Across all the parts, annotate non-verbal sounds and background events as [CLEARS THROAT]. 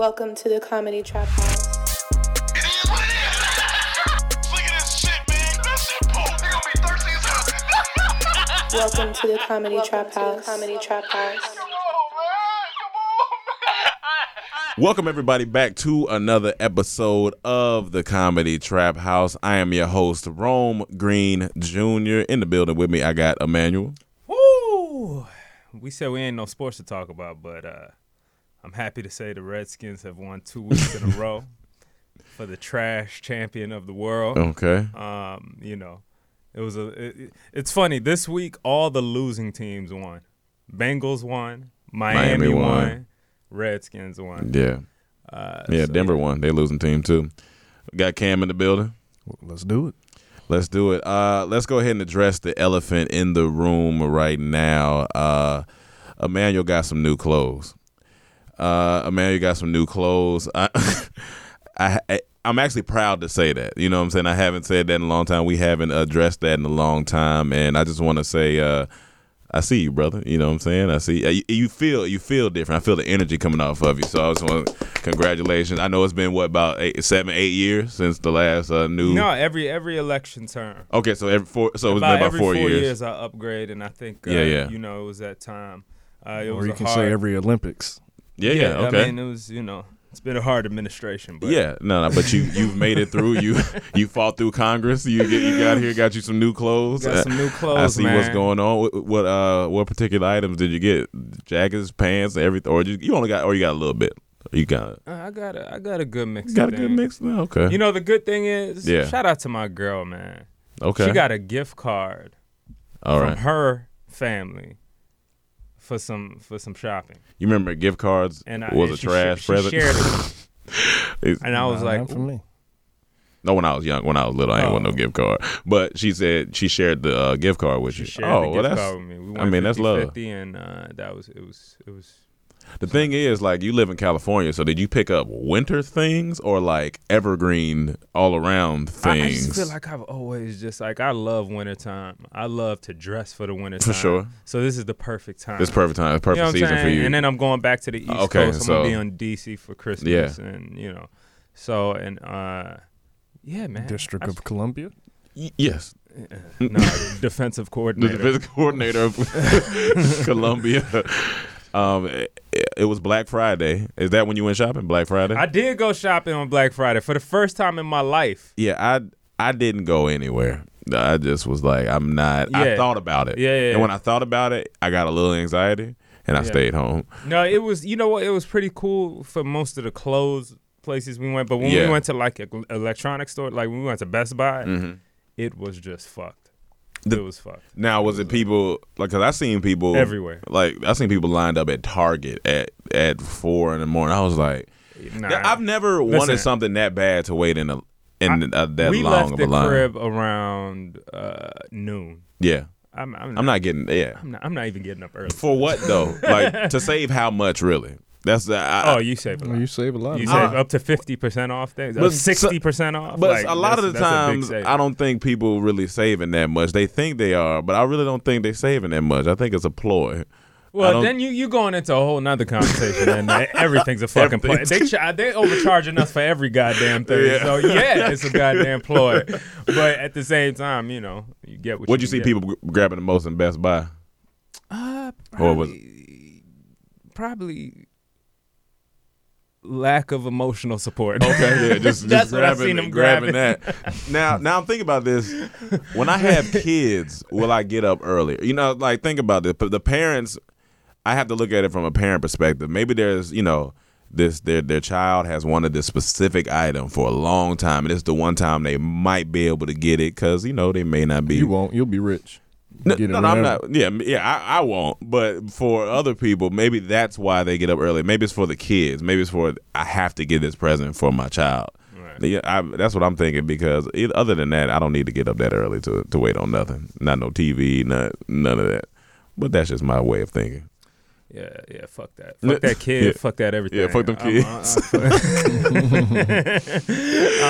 Welcome to the Comedy Trap House. [LAUGHS] [LAUGHS] Welcome to the Comedy Trap House. Comedy Trap House. [LAUGHS] Welcome everybody back to another episode of the Comedy Trap House. I am your host, Rome Green Jr. In the building with me, I got Emmanuel. Woo! We said we ain't no sports to talk about, but uh, I'm happy to say the Redskins have won two weeks in a row [LAUGHS] for the trash champion of the world. Okay. Um, you know, it was a. It, it's funny this week. All the losing teams won. Bengals won. Miami, Miami won. won. Redskins won. Yeah. Uh, Yeah, so, Denver won. They losing team too. Got Cam in the building. Let's do it. Let's do it. Uh, let's go ahead and address the elephant in the room right now. Uh, Emmanuel got some new clothes. Uh, Emmanuel got some new clothes. I, [LAUGHS] I, I, I'm actually proud to say that. You know what I'm saying? I haven't said that in a long time. We haven't addressed that in a long time, and I just want to say, uh, I see you, brother. You know what I'm saying? I see uh, you, you feel you feel different. I feel the energy coming off of you. So I just want to congratulations. I know it's been what about eight, seven, eight years since the last uh, new. No, every every election term. Okay, so every four, so it's about been about every four, four years. I upgrade, and I think uh, Yeah, yeah. you know it was that time. Uh, it Or was you a can hard, say every Olympics. Yeah, yeah, okay. I mean, it was you know it's been a hard administration, but yeah, no, no, but you you've made it through. You [LAUGHS] you fought through Congress. You get you got here, got you some new clothes. Got some new [LAUGHS] clothes. I see what's going on. What, what uh what particular items did you get? Jackets, pants, everything, or you, you only got or you got a little bit. You got Uh, I got a I got a good mix. got of a good mix. now? Okay, You know the good thing is, Yeah. shout out to my girl, man. okay, She got a gift card all from right. her family for some for some shopping, You remember gift cards and I, was and a she trash sha- she present. shared it, [LAUGHS] and I was Nah, like, for me. no, when I was young, when I was little, I ain't want no Oh. gift card. But she said she shared the uh, gift card with she you. shared oh, the well, gift that's card with me. We I went mean, that's love. 50, and uh, that was it was it was. The thing is, like, you live in California, so did you pick up winter things or like evergreen all around I, I just feel like I've always just like I love wintertime. I love to dress for the winter For sure. So this is the perfect time. it's perfect time, it's perfect You know what I'm season for you. And then I'm going back to the East Okay, Coast. I'm so- gonna be on DC for Christmas, yeah. and you know, so and uh, yeah, man. District I- of Columbia. Y- yes, no [LAUGHS] defensive coordinator. the coordinator. defensive coordinator of [LAUGHS] [LAUGHS] Columbia. Um, it, was Black Friday. Is that when you went shopping? Black Friday. I did go shopping on Black Friday for the first time in my life. yeah, I I didn't go anywhere. I just was like, I'm not. I thought about it. Yeah, yeah, And when. I thought about it, I got a little anxiety, and I Yeah. stayed home. No, it was you know what? It was pretty cool for most of the clothes places we went, but when Yeah. we went to like an electronic store, like when we went to Best Buy, Mhm. it was just fucked. The- it was fucked Now, was it people like? Cause I seen people everywhere. Like I seen people lined up at Target at at four in the morning. I was like, Nah, I've never Listen. wanted something that bad to wait in a in a, that we long left of the a line. crib around uh, noon. Yeah, I'm, I'm, I'm not getting yeah. I'm not, I'm not even getting up early. For what though? like [LAUGHS] to save how much really? That's the. I, Oh, you save a lot. you save a lot. You save money. up to fifty percent off things. But Sixty percent off. But Like, a lot of the that's- that's a big times. I don't think people really saving that much. They think they are, but I really don't think they're saving that much. I think it's a ploy. Well, then you you going into a whole nother conversation, and uh, [LAUGHS] everything's a fucking ploy. They ch- they overcharging us for every goddamn thing. Yeah. So yeah, [LAUGHS] it's a goddamn ploy. But at the same time, you know, you get what. What'd you see get. people grabbing the most in Best Buy? Uh, Or was- probably, probably lack of emotional support. Okay, yeah, just, [LAUGHS] just what I grabbing, seen them grabbing grabbing. that. [LAUGHS] Now, now I'm thinking about this. When I have [LAUGHS] kids, will I get up earlier? You know, like think about this. But The parents, I have to look at it from a parent perspective. Maybe there's, you know, this their their child has wanted this specific item for a long time, and it's the one time they might be able to get it because you know they may not be. You won't. You'll be rich. No, no, no, I'm not. Yeah, yeah, I, I won't. But for other people, maybe that's why they get up early. Maybe it's for the kids. Maybe it's for I have to get this present for my child. Yeah, I, that's what I'm thinking because it, other than that, I don't need to get up that early to to wait on nothing. Not no TV, not none of that. But that's just my way of thinking. Yeah, yeah, fuck that. Fuck that kid. Yeah. Fuck that everything. Yeah, fuck them um, kids. Uh, uh,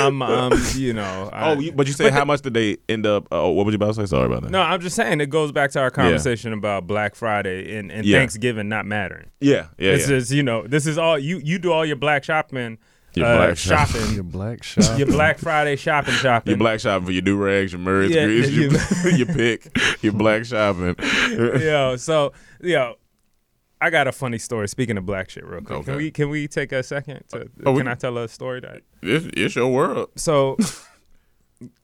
I'm, [LAUGHS] um, I'm, um, you know. I- oh, but you say but how much did they end up? Oh, what was you about to say? Sorry about that. No, I'm just saying it goes back to our conversation about Black Friday and, and Yeah. Thanksgiving not mattering. Yeah, yeah, This yeah. is, you know, this is all you you do all your black shopping, Your uh, black shop- shopping, [LAUGHS] Your black [LAUGHS] shop. your Black Friday shopping shopping. Your black shopping for your do rags, your Murray's Yeah, grease, you- your, your pick, your black shopping. yo, so yo, I got a funny story. Speaking of black shit, real quick, Okay. can we can we take a second? To, Oh, we- can I tell a story that? It's, it's your world. So,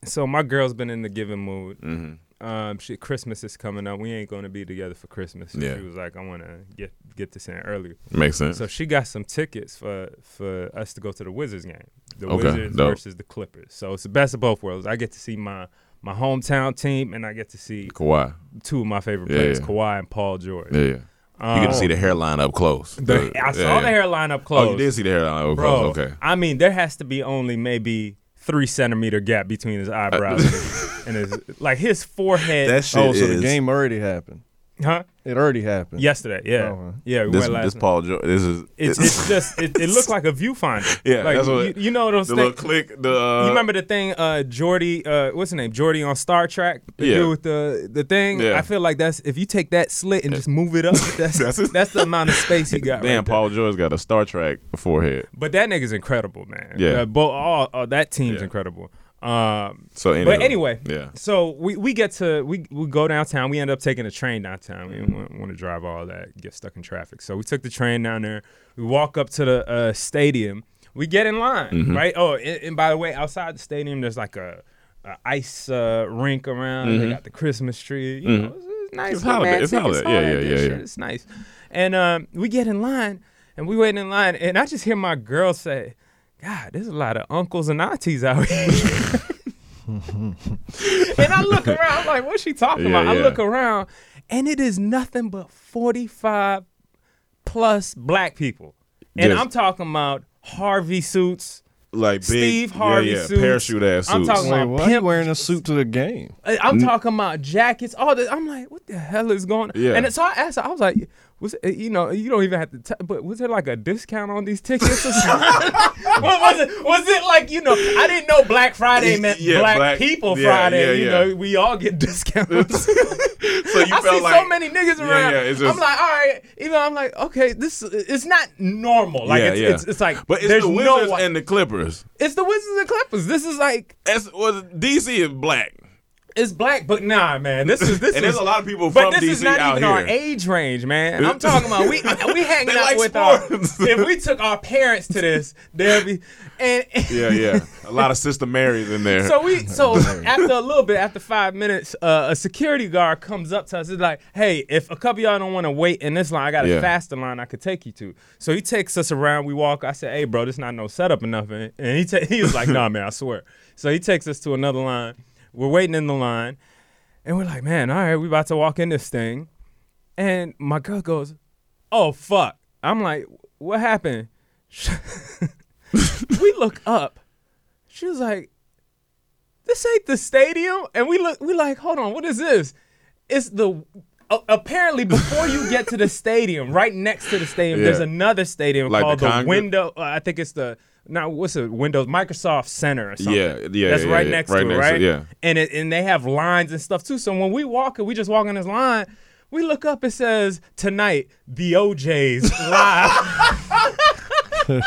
so my girl's been in the giving mood. Mm-hmm. Um, she Christmas is coming up. We ain't gonna be together for Christmas. So Yeah. She was like, I want to get get this in early. Makes sense. So she got some tickets for for us to go to the Wizards game. The Okay, Wizards dope. versus the Clippers. So it's the best of both worlds. I get to see my my hometown team, and I get to see Kawhi. two of my favorite Yeah, players, yeah. Kawhi and Paul George. Yeah, yeah. You get to see the hairline up close. Um, The- The- I saw yeah, the hairline up close. Oh, you did see the hairline up Bro, close. Okay. I mean, there has to be only maybe three centimeter gap between his eyebrows [LAUGHS] and his, and his like his forehead. That shit Oh, so is the game already happened. Huh? It already happened. Yesterday, yeah, Oh, huh. yeah. We This, went last this night. Paul George. This is It's, it's just it, it looked [LAUGHS] like a viewfinder. Yeah, like, that's what- you, you know those the things. little click. The uh, you remember the thing, uh, Geordi? Uh, what's his name? Geordi on Star Trek. The Yeah. dude with the the thing. Yeah. I feel like that's if you take that slit and just move it up, [LAUGHS] that's That's that's, the amount of space he got. [LAUGHS] Damn, right there. Paul George got a Star Trek forehead. But that nigga's incredible, man. Yeah. Uh, both all uh, that team's Yeah. incredible. Um, So anyway, but anyway, yeah. So we, we get to we we go downtown. We end up taking a train downtown. We didn't want, to drive all that, get stuck in traffic. So we took the train down there. We walk up to the uh, stadium. We get in line, Mm-hmm. right? Oh, and, and by the way, outside the stadium, there's like a, a ice uh, rink around. They got the Christmas tree. You know, it's, it's nice. Mm-hmm. It's holiday- romantic, it's holiday. Yeah, yeah, yeah, yeah. It's nice. And um, we get in line, and we waiting in line, and I just hear my girl say, "God, there's a lot of uncles and aunties out here." [LAUGHS] and I look [LAUGHS] around, I'm like, what's she talking Yeah, about? I look around, and it is nothing but 45 plus black people. And Just- I'm talking about Harvey suits. Like big, Steve Harvey yeah, yeah, suits. parachute ass I'm talking Wait, about why pimp- wearing a suit to the game? I- I'm talking about jackets, all this. I'm like, what the hell is going on? Yeah. And so I asked her, I was like, was it, eh, you know, you don't even have to, t- but was there like a discount on these tickets or [LAUGHS] something? what was it? Was it like, you know, I didn't know Black Friday meant Yeah, Black, Black- People yeah, Friday. yeah, you know, we all get discounts. [LAUGHS] so you [LAUGHS] I felt see like so many niggas around. it's just- I'm like, all right, even I'm like, okay, this it's not normal. Like it's, it's it's like but it's there's the no Wizards one- and the Clippers. it's the Wizards and Clippers. This is like That's well, DC is black, it's black, but nah, man. This is this [LAUGHS] and is there's a lot of people But from this DC is not out even here. our age range, man. I'm [LAUGHS] talking about we we hanging out like with our. sports. [LAUGHS] If we took our parents to this, there'd be and. Yeah, yeah, a lot of Sister Marys in there. So we so after a little bit, after five minutes, uh, a security guard comes up to us. He's like, "Hey, if a couple of y'all don't want to wait in this line, I got a Yeah. faster line I could take you to." So he takes us around. We walk. I said, "Hey, bro, this not no setup or nothing." And he ta- he was like, "Nah, man, I swear." So he takes us to another line. We're waiting in the line, and we're like, "Man, all right, we about to walk in this thing." And my girl goes, "Oh fuck!" I'm like, "What happened?" [LAUGHS] we look up. She was like, "This ain't the stadium." And we look, we like, "Hold on, what is this?" It's the uh, apparently before you get to the stadium, right next to the stadium, there's another stadium Like the called the, Congress? Window. Uh, I think it's the not what's it? Windows Microsoft Center or something. Yeah, yeah, That's yeah, right yeah. next Right to it, next to right? it, yeah. And it, and they have lines and stuff too. So when we walk, we just walk in this line. We look up. It says tonight the O'Jays live. [LAUGHS] [LAUGHS] it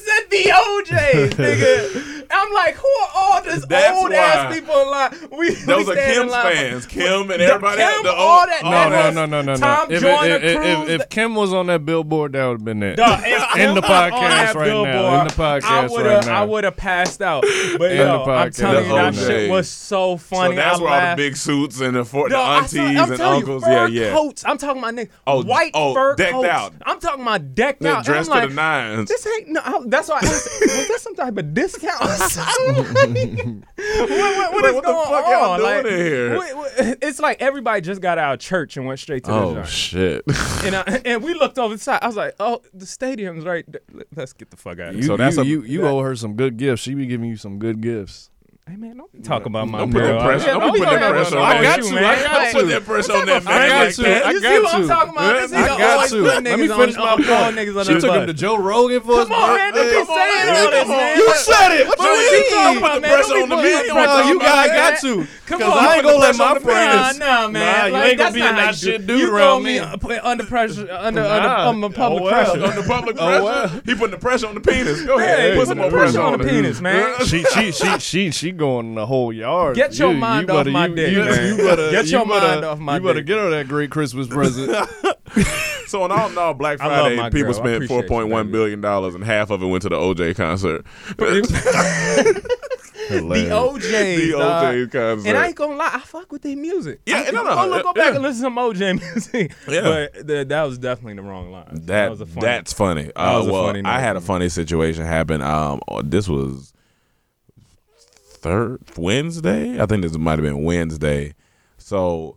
said the O'Jays, nigga. I'm like, who are all this That's old ass people in line? We, Those we are Kim's fans. Kim and everybody. Kim, the all that- No, that no, was no, no, no, no. Tom If, Joyner if, if, Cruz, if, if Kim was on that billboard, that would have been it. [LAUGHS] In the podcast right now. In the podcast I right now. I would have passed out. But In yo, the I'm podcast telling you, that shit was so funny. So that's I where all the big suits and the, for, the aunties saw- and uncles. You, yeah, yeah. Coats. I'm talking about niggas. Oh, white oh, fur decked coats. out. I'm talking about decked They're out. dressed to like, the nines. This ain't no. I- That's why I asked, was that some type of discount? Or something? [LAUGHS] what, what, what Like, what the going fuck y'all on? doing Like, in here? what- what- it's like everybody just got out of church and went straight to the Oh joint. shit! And, I, and we looked over the side. I was like, "Oh, the stadium's right. there. Let's get the fuck out of You, here." So that's you, a- you, you owe her some good gifts. She be giving you some good gifts. Hey man, don't talk about my Don't put girl. that pressure- Yeah, don't be no, putting that pressure on no, that. you, Got to, man. I got Like, to put that pressure on that I got like to. that. I You got see what I'm to. talking about? This I nigga got always to. put Let me finish my point. niggas under She took him to Joe Rogan for his Come on, man. Don't be saying all this, man. You said it. What Don't you be- put the pressure on the putting men. the No, pressure you on got, my got man. to. Come on, I ain't gonna let my friends. Nah, man. You ain't gonna be in that shit dude around me. uh, under pressure, under Nah. under, under public pressure. Under public Oh, pressure, well. he putting the pressure on the penis. Go ahead, put put some more pressure pressure on on the penis, man. She she she she she going in the whole yard. Get your mind off better, my you, dick, You, man. you better Get you your better- mind off my You better dick. get her that great Christmas present. [LAUGHS] So on all in all, Black Friday, people girl. Spent appreciate four you, point one baby. billion dollars, and half of it went to the OJ concert. [LAUGHS] The OJ, the. OJ concert. And I ain't gonna lie, I fuck with their music. Yeah, I, no, no, Go, look, go back yeah. and listen to some OJ [LAUGHS] music. Yeah. But th- that was definitely the wrong line. That, was a funny. that's funny. Uh, was a well, funny I had a funny situation happen. Um, this was third Wednesday. I think this might have been Wednesday. So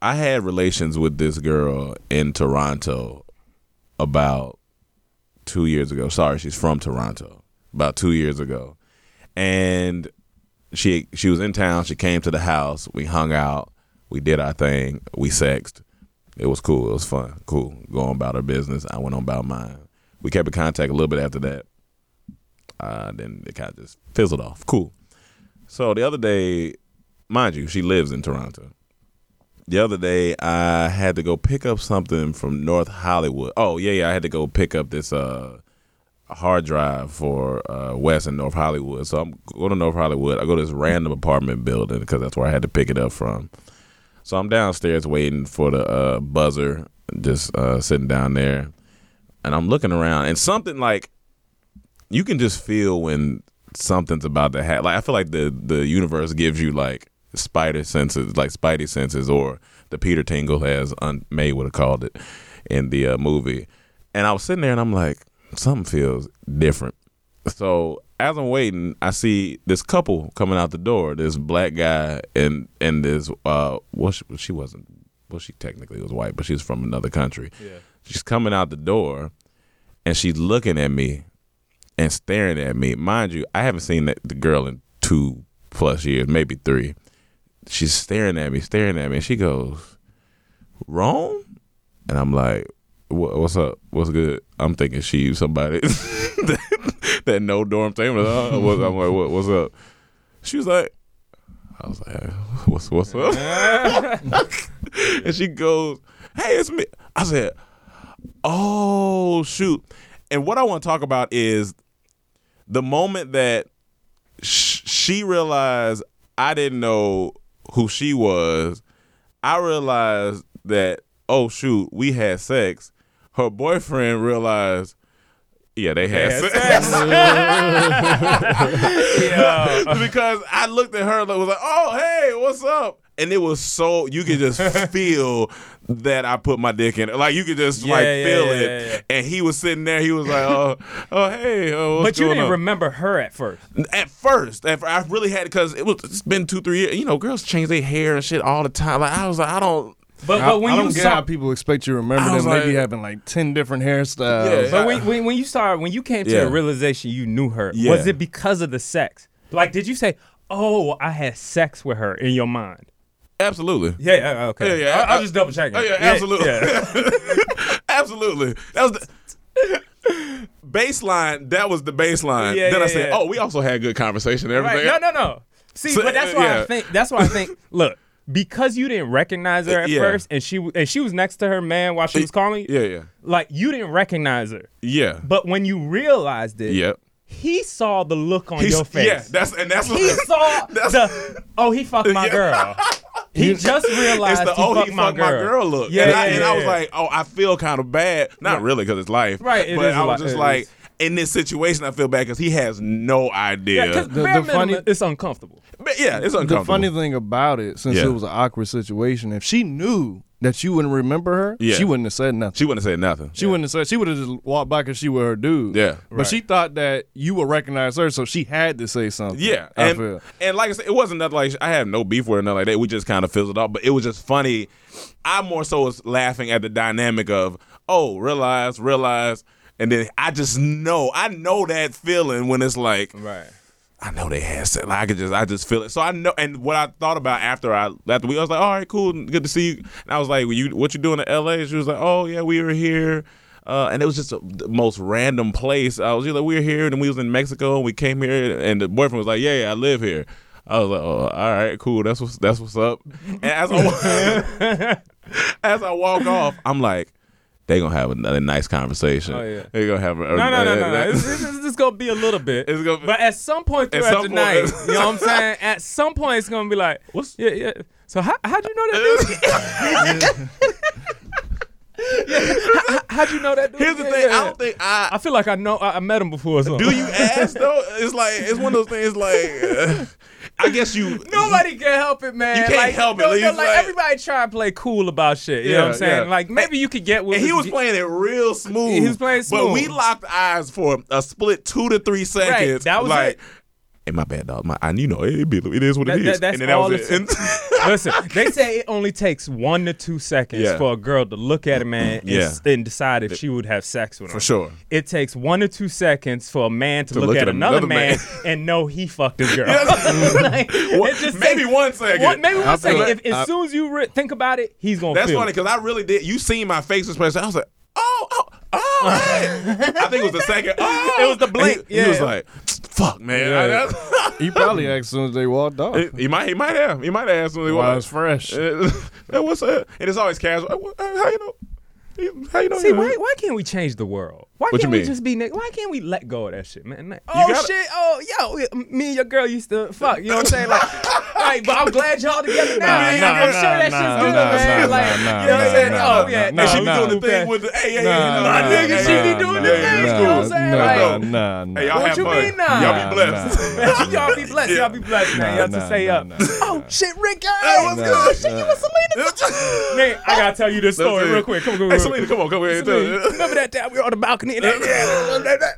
I had relations with this girl in Toronto about two years ago. Sorry, she's from Toronto. About two years ago, and she she was in town. She came to the house. We hung out. We did our thing. We sexed. It was cool. It was fun. Cool. Going about our business. I went on about mine. We kept in contact a little bit after that. Uh, then it kind of just fizzled off. Cool. So the other day, mind you, she lives in Toronto. The other day, I had to go pick up something from North Hollywood. Oh yeah, yeah. I had to go pick up this uh hard drive for uh, West and North Hollywood. So I'm going to North Hollywood. I go to this random apartment building because that's where I had to pick it up from. So I'm downstairs waiting for the uh, buzzer, just uh, sitting down there, and I'm looking around, and something like you can just feel when something's about to happen. Like I feel like the the universe gives you like spider senses, like spidey senses, or the Peter Tingle, as Un- May would have called it in the uh, movie. And I was sitting there, and I'm like, something feels different. So as I'm waiting, I see this couple coming out the door. This black guy and and this uh, well, she, she wasn't. Well, she technically was white, but she was from another country. Yeah. She's coming out the door, and she's looking at me and staring at me. Mind you, I haven't seen that, the girl in two plus years, maybe three. She's staring at me, staring at me, and she goes, "Wrong," and I'm like, "What's up? What's good?" I'm thinking she's somebody [LAUGHS] that, that no dorm thing. I'm like, "Oh, I'm like, what, "What's up?" She was like, "I was like, [LAUGHS] what's what's up?" [LAUGHS] and she goes, "Hey, it's me." I said, "Oh shoot!" And what I want to talk about is the moment that sh- she realized I didn't know who she was. I realized that oh shoot, we had sex. Her boyfriend realized. Yeah, they had Had sex. [LAUGHS] [LAUGHS] Yeah. [LAUGHS] because I looked at her and was like, "Oh, hey, what's up?" And it was so you could just [LAUGHS] feel that I put my dick in it. Like you could just like Yeah, yeah, feel yeah, it. yeah, yeah. And he was sitting there. He was like, "Oh, oh, hey, oh, what's But you going didn't on?" remember her at first. At first, at fir- I really had because it was. It's been two, three years. You know, girls change their hair and shit all the time. Like I was like, I don't. But I, but when I you don't get saw, how people expect you to remember them. they be like- having like ten different hairstyles. Yeah. but when, when when you saw when you came to Yeah. the realization you knew her, Yeah. was it because of the sex? Like, did you say, "Oh, I had sex with her" in your mind? Absolutely. Yeah, yeah, okay. Yeah, yeah, I, I- will just double checking. Oh yeah, absolutely. yeah. [LAUGHS] absolutely. That was the [LAUGHS] baseline. That was the baseline. Yeah, then I said. "Oh, we also had good conversation and Right. everything." No, no, no. See, So, but that's uh, why yeah. I think that's why I think [LAUGHS] look, because you didn't recognize her at Yeah. first and she and she was next to her man while she was calling. Yeah, yeah, Like you didn't recognize her. yeah. But when you realized it, Yep. he saw the look on He's- your face. Yeah, that's and that's what he saw That's- the oh he fucked my Yeah. girl. He just [LAUGHS] realized It's the he oh fucked he my fucked my girl. girl look. Yeah, and, yeah, I, and yeah, I was yeah. like, oh, I feel kind of bad. Not really because it's life. Right, it but is I a was just like, is. in this situation, I feel bad because he has no idea. Yeah, 'cause The- bare the funny- it's uncomfortable. But yeah, it's uncomfortable. The funny thing about it, since Yeah. it was an awkward situation, if she knew that you wouldn't remember her, Yeah. she wouldn't have said nothing. she wouldn't have said nothing. She wouldn't have said. She would have just walked by because she was her dude. Yeah. but she thought that you would recognize her, so she had to say something. Yeah, I and, feel. and like I said, it wasn't nothing like I had no beef with her, nothing like that. We just kind of fizzled off, but it was just funny. I more so was laughing at the dynamic of oh, realize, realize, and then I just know, I know that feeling when it's like, Right. I know they had sex. Like, I could just, I just feel it. So I know, and what I thought about after I after we, I was like, all right, cool, good to see you. And I was like, you, what you doing in L.A.? She was like, oh yeah, we were here. Uh, and it was just a, the most random place. I was just like, we were here, and we was in Mexico, and we came here, and the boyfriend was like, yeah, yeah I live here. I was like, oh, all right, cool. That's what's that's what's up. And as I [LAUGHS] as I walk off, I'm like, they gonna have another nice conversation. Oh, yeah. They gonna have a, No, no, no, no, no. It's, it's, it's gonna be a little bit. [LAUGHS] It's gonna be- but at some point throughout some the point- night, you know what I'm saying? [LAUGHS] At some point, it's gonna be like, What's- yeah, yeah. So how how'd you know that dude? yeah. [LAUGHS] How, how'd you know that dude? Here's the Yeah, thing. yeah, I don't think I I feel like I know I, I met him before. Or something. Do you ask though? It's like it's one of those things. Like uh, I guess you [LAUGHS] Nobody can help it, man. You can't like, help it. no, no, like, like- everybody try to play cool about shit. You know what I'm saying? yeah. Like maybe you could get with. And he was playing it real smooth. He was playing smooth. But we locked eyes for a split two to three seconds. that was like, it. Hey, my bad, dog. My, and you know, it, be, it is what That- it that- is. and then that all was it it. [LAUGHS] Listen, they say it only takes one to two seconds Yeah. for a girl to look at a man and, Yeah. s- and decide if she would have sex with him. For sure. It takes one to two seconds for a man to, look, look at, at another, another man, man. [LAUGHS] and know he fucked his girl. [LAUGHS] Like, One- it just maybe takes one second. one- maybe one I feel second. like- If, as soon as you re- think about it, he's gonna That's funny because I really did. You seen my face expression. I was like, oh, oh, oh. right. I think it was the second. Oh. It was the oh, blink, He, he was like, fuck, man. Yeah. I- [LAUGHS] He probably asked as soon as they walked off. he, he might, he might have. He might have asked when they While walked. it's fresh. [LAUGHS] Uh, hey, what's up? And it's always casual. Hey, How you know? How you know? See, him? why, why can't we change the world? Why What can't we mean? just be niggas? Why can't we let go of that shit, man? Like, oh gotta- shit, oh yo, me and your girl used to fuck. You know what I'm saying? Like, like but I'm glad y'all together now. Nah, nah, I'm nah, sure that nah, shit's good, nah, man. nah, like, nah, you know what I'm saying? nah, oh yeah, nah, she was doing the thing with the hey, hey, My nah, nigga, she be nah, doing nah, the things, you know what I'm saying? Nah, Like- nah, nah. Hey, y'all What have you fun. mean, nah? Y'all be blessed. Y'all be blessed. Y'all be blessed, man. Y'all just say up. Oh shit, Rick. Hey, what's good? Shit, you was Selena. Man, I gotta tell you this story real quick. Come on, come on. Come on. Selena, come on, come here. Selena, Remember that time we were on the balcony? And [LAUGHS] that,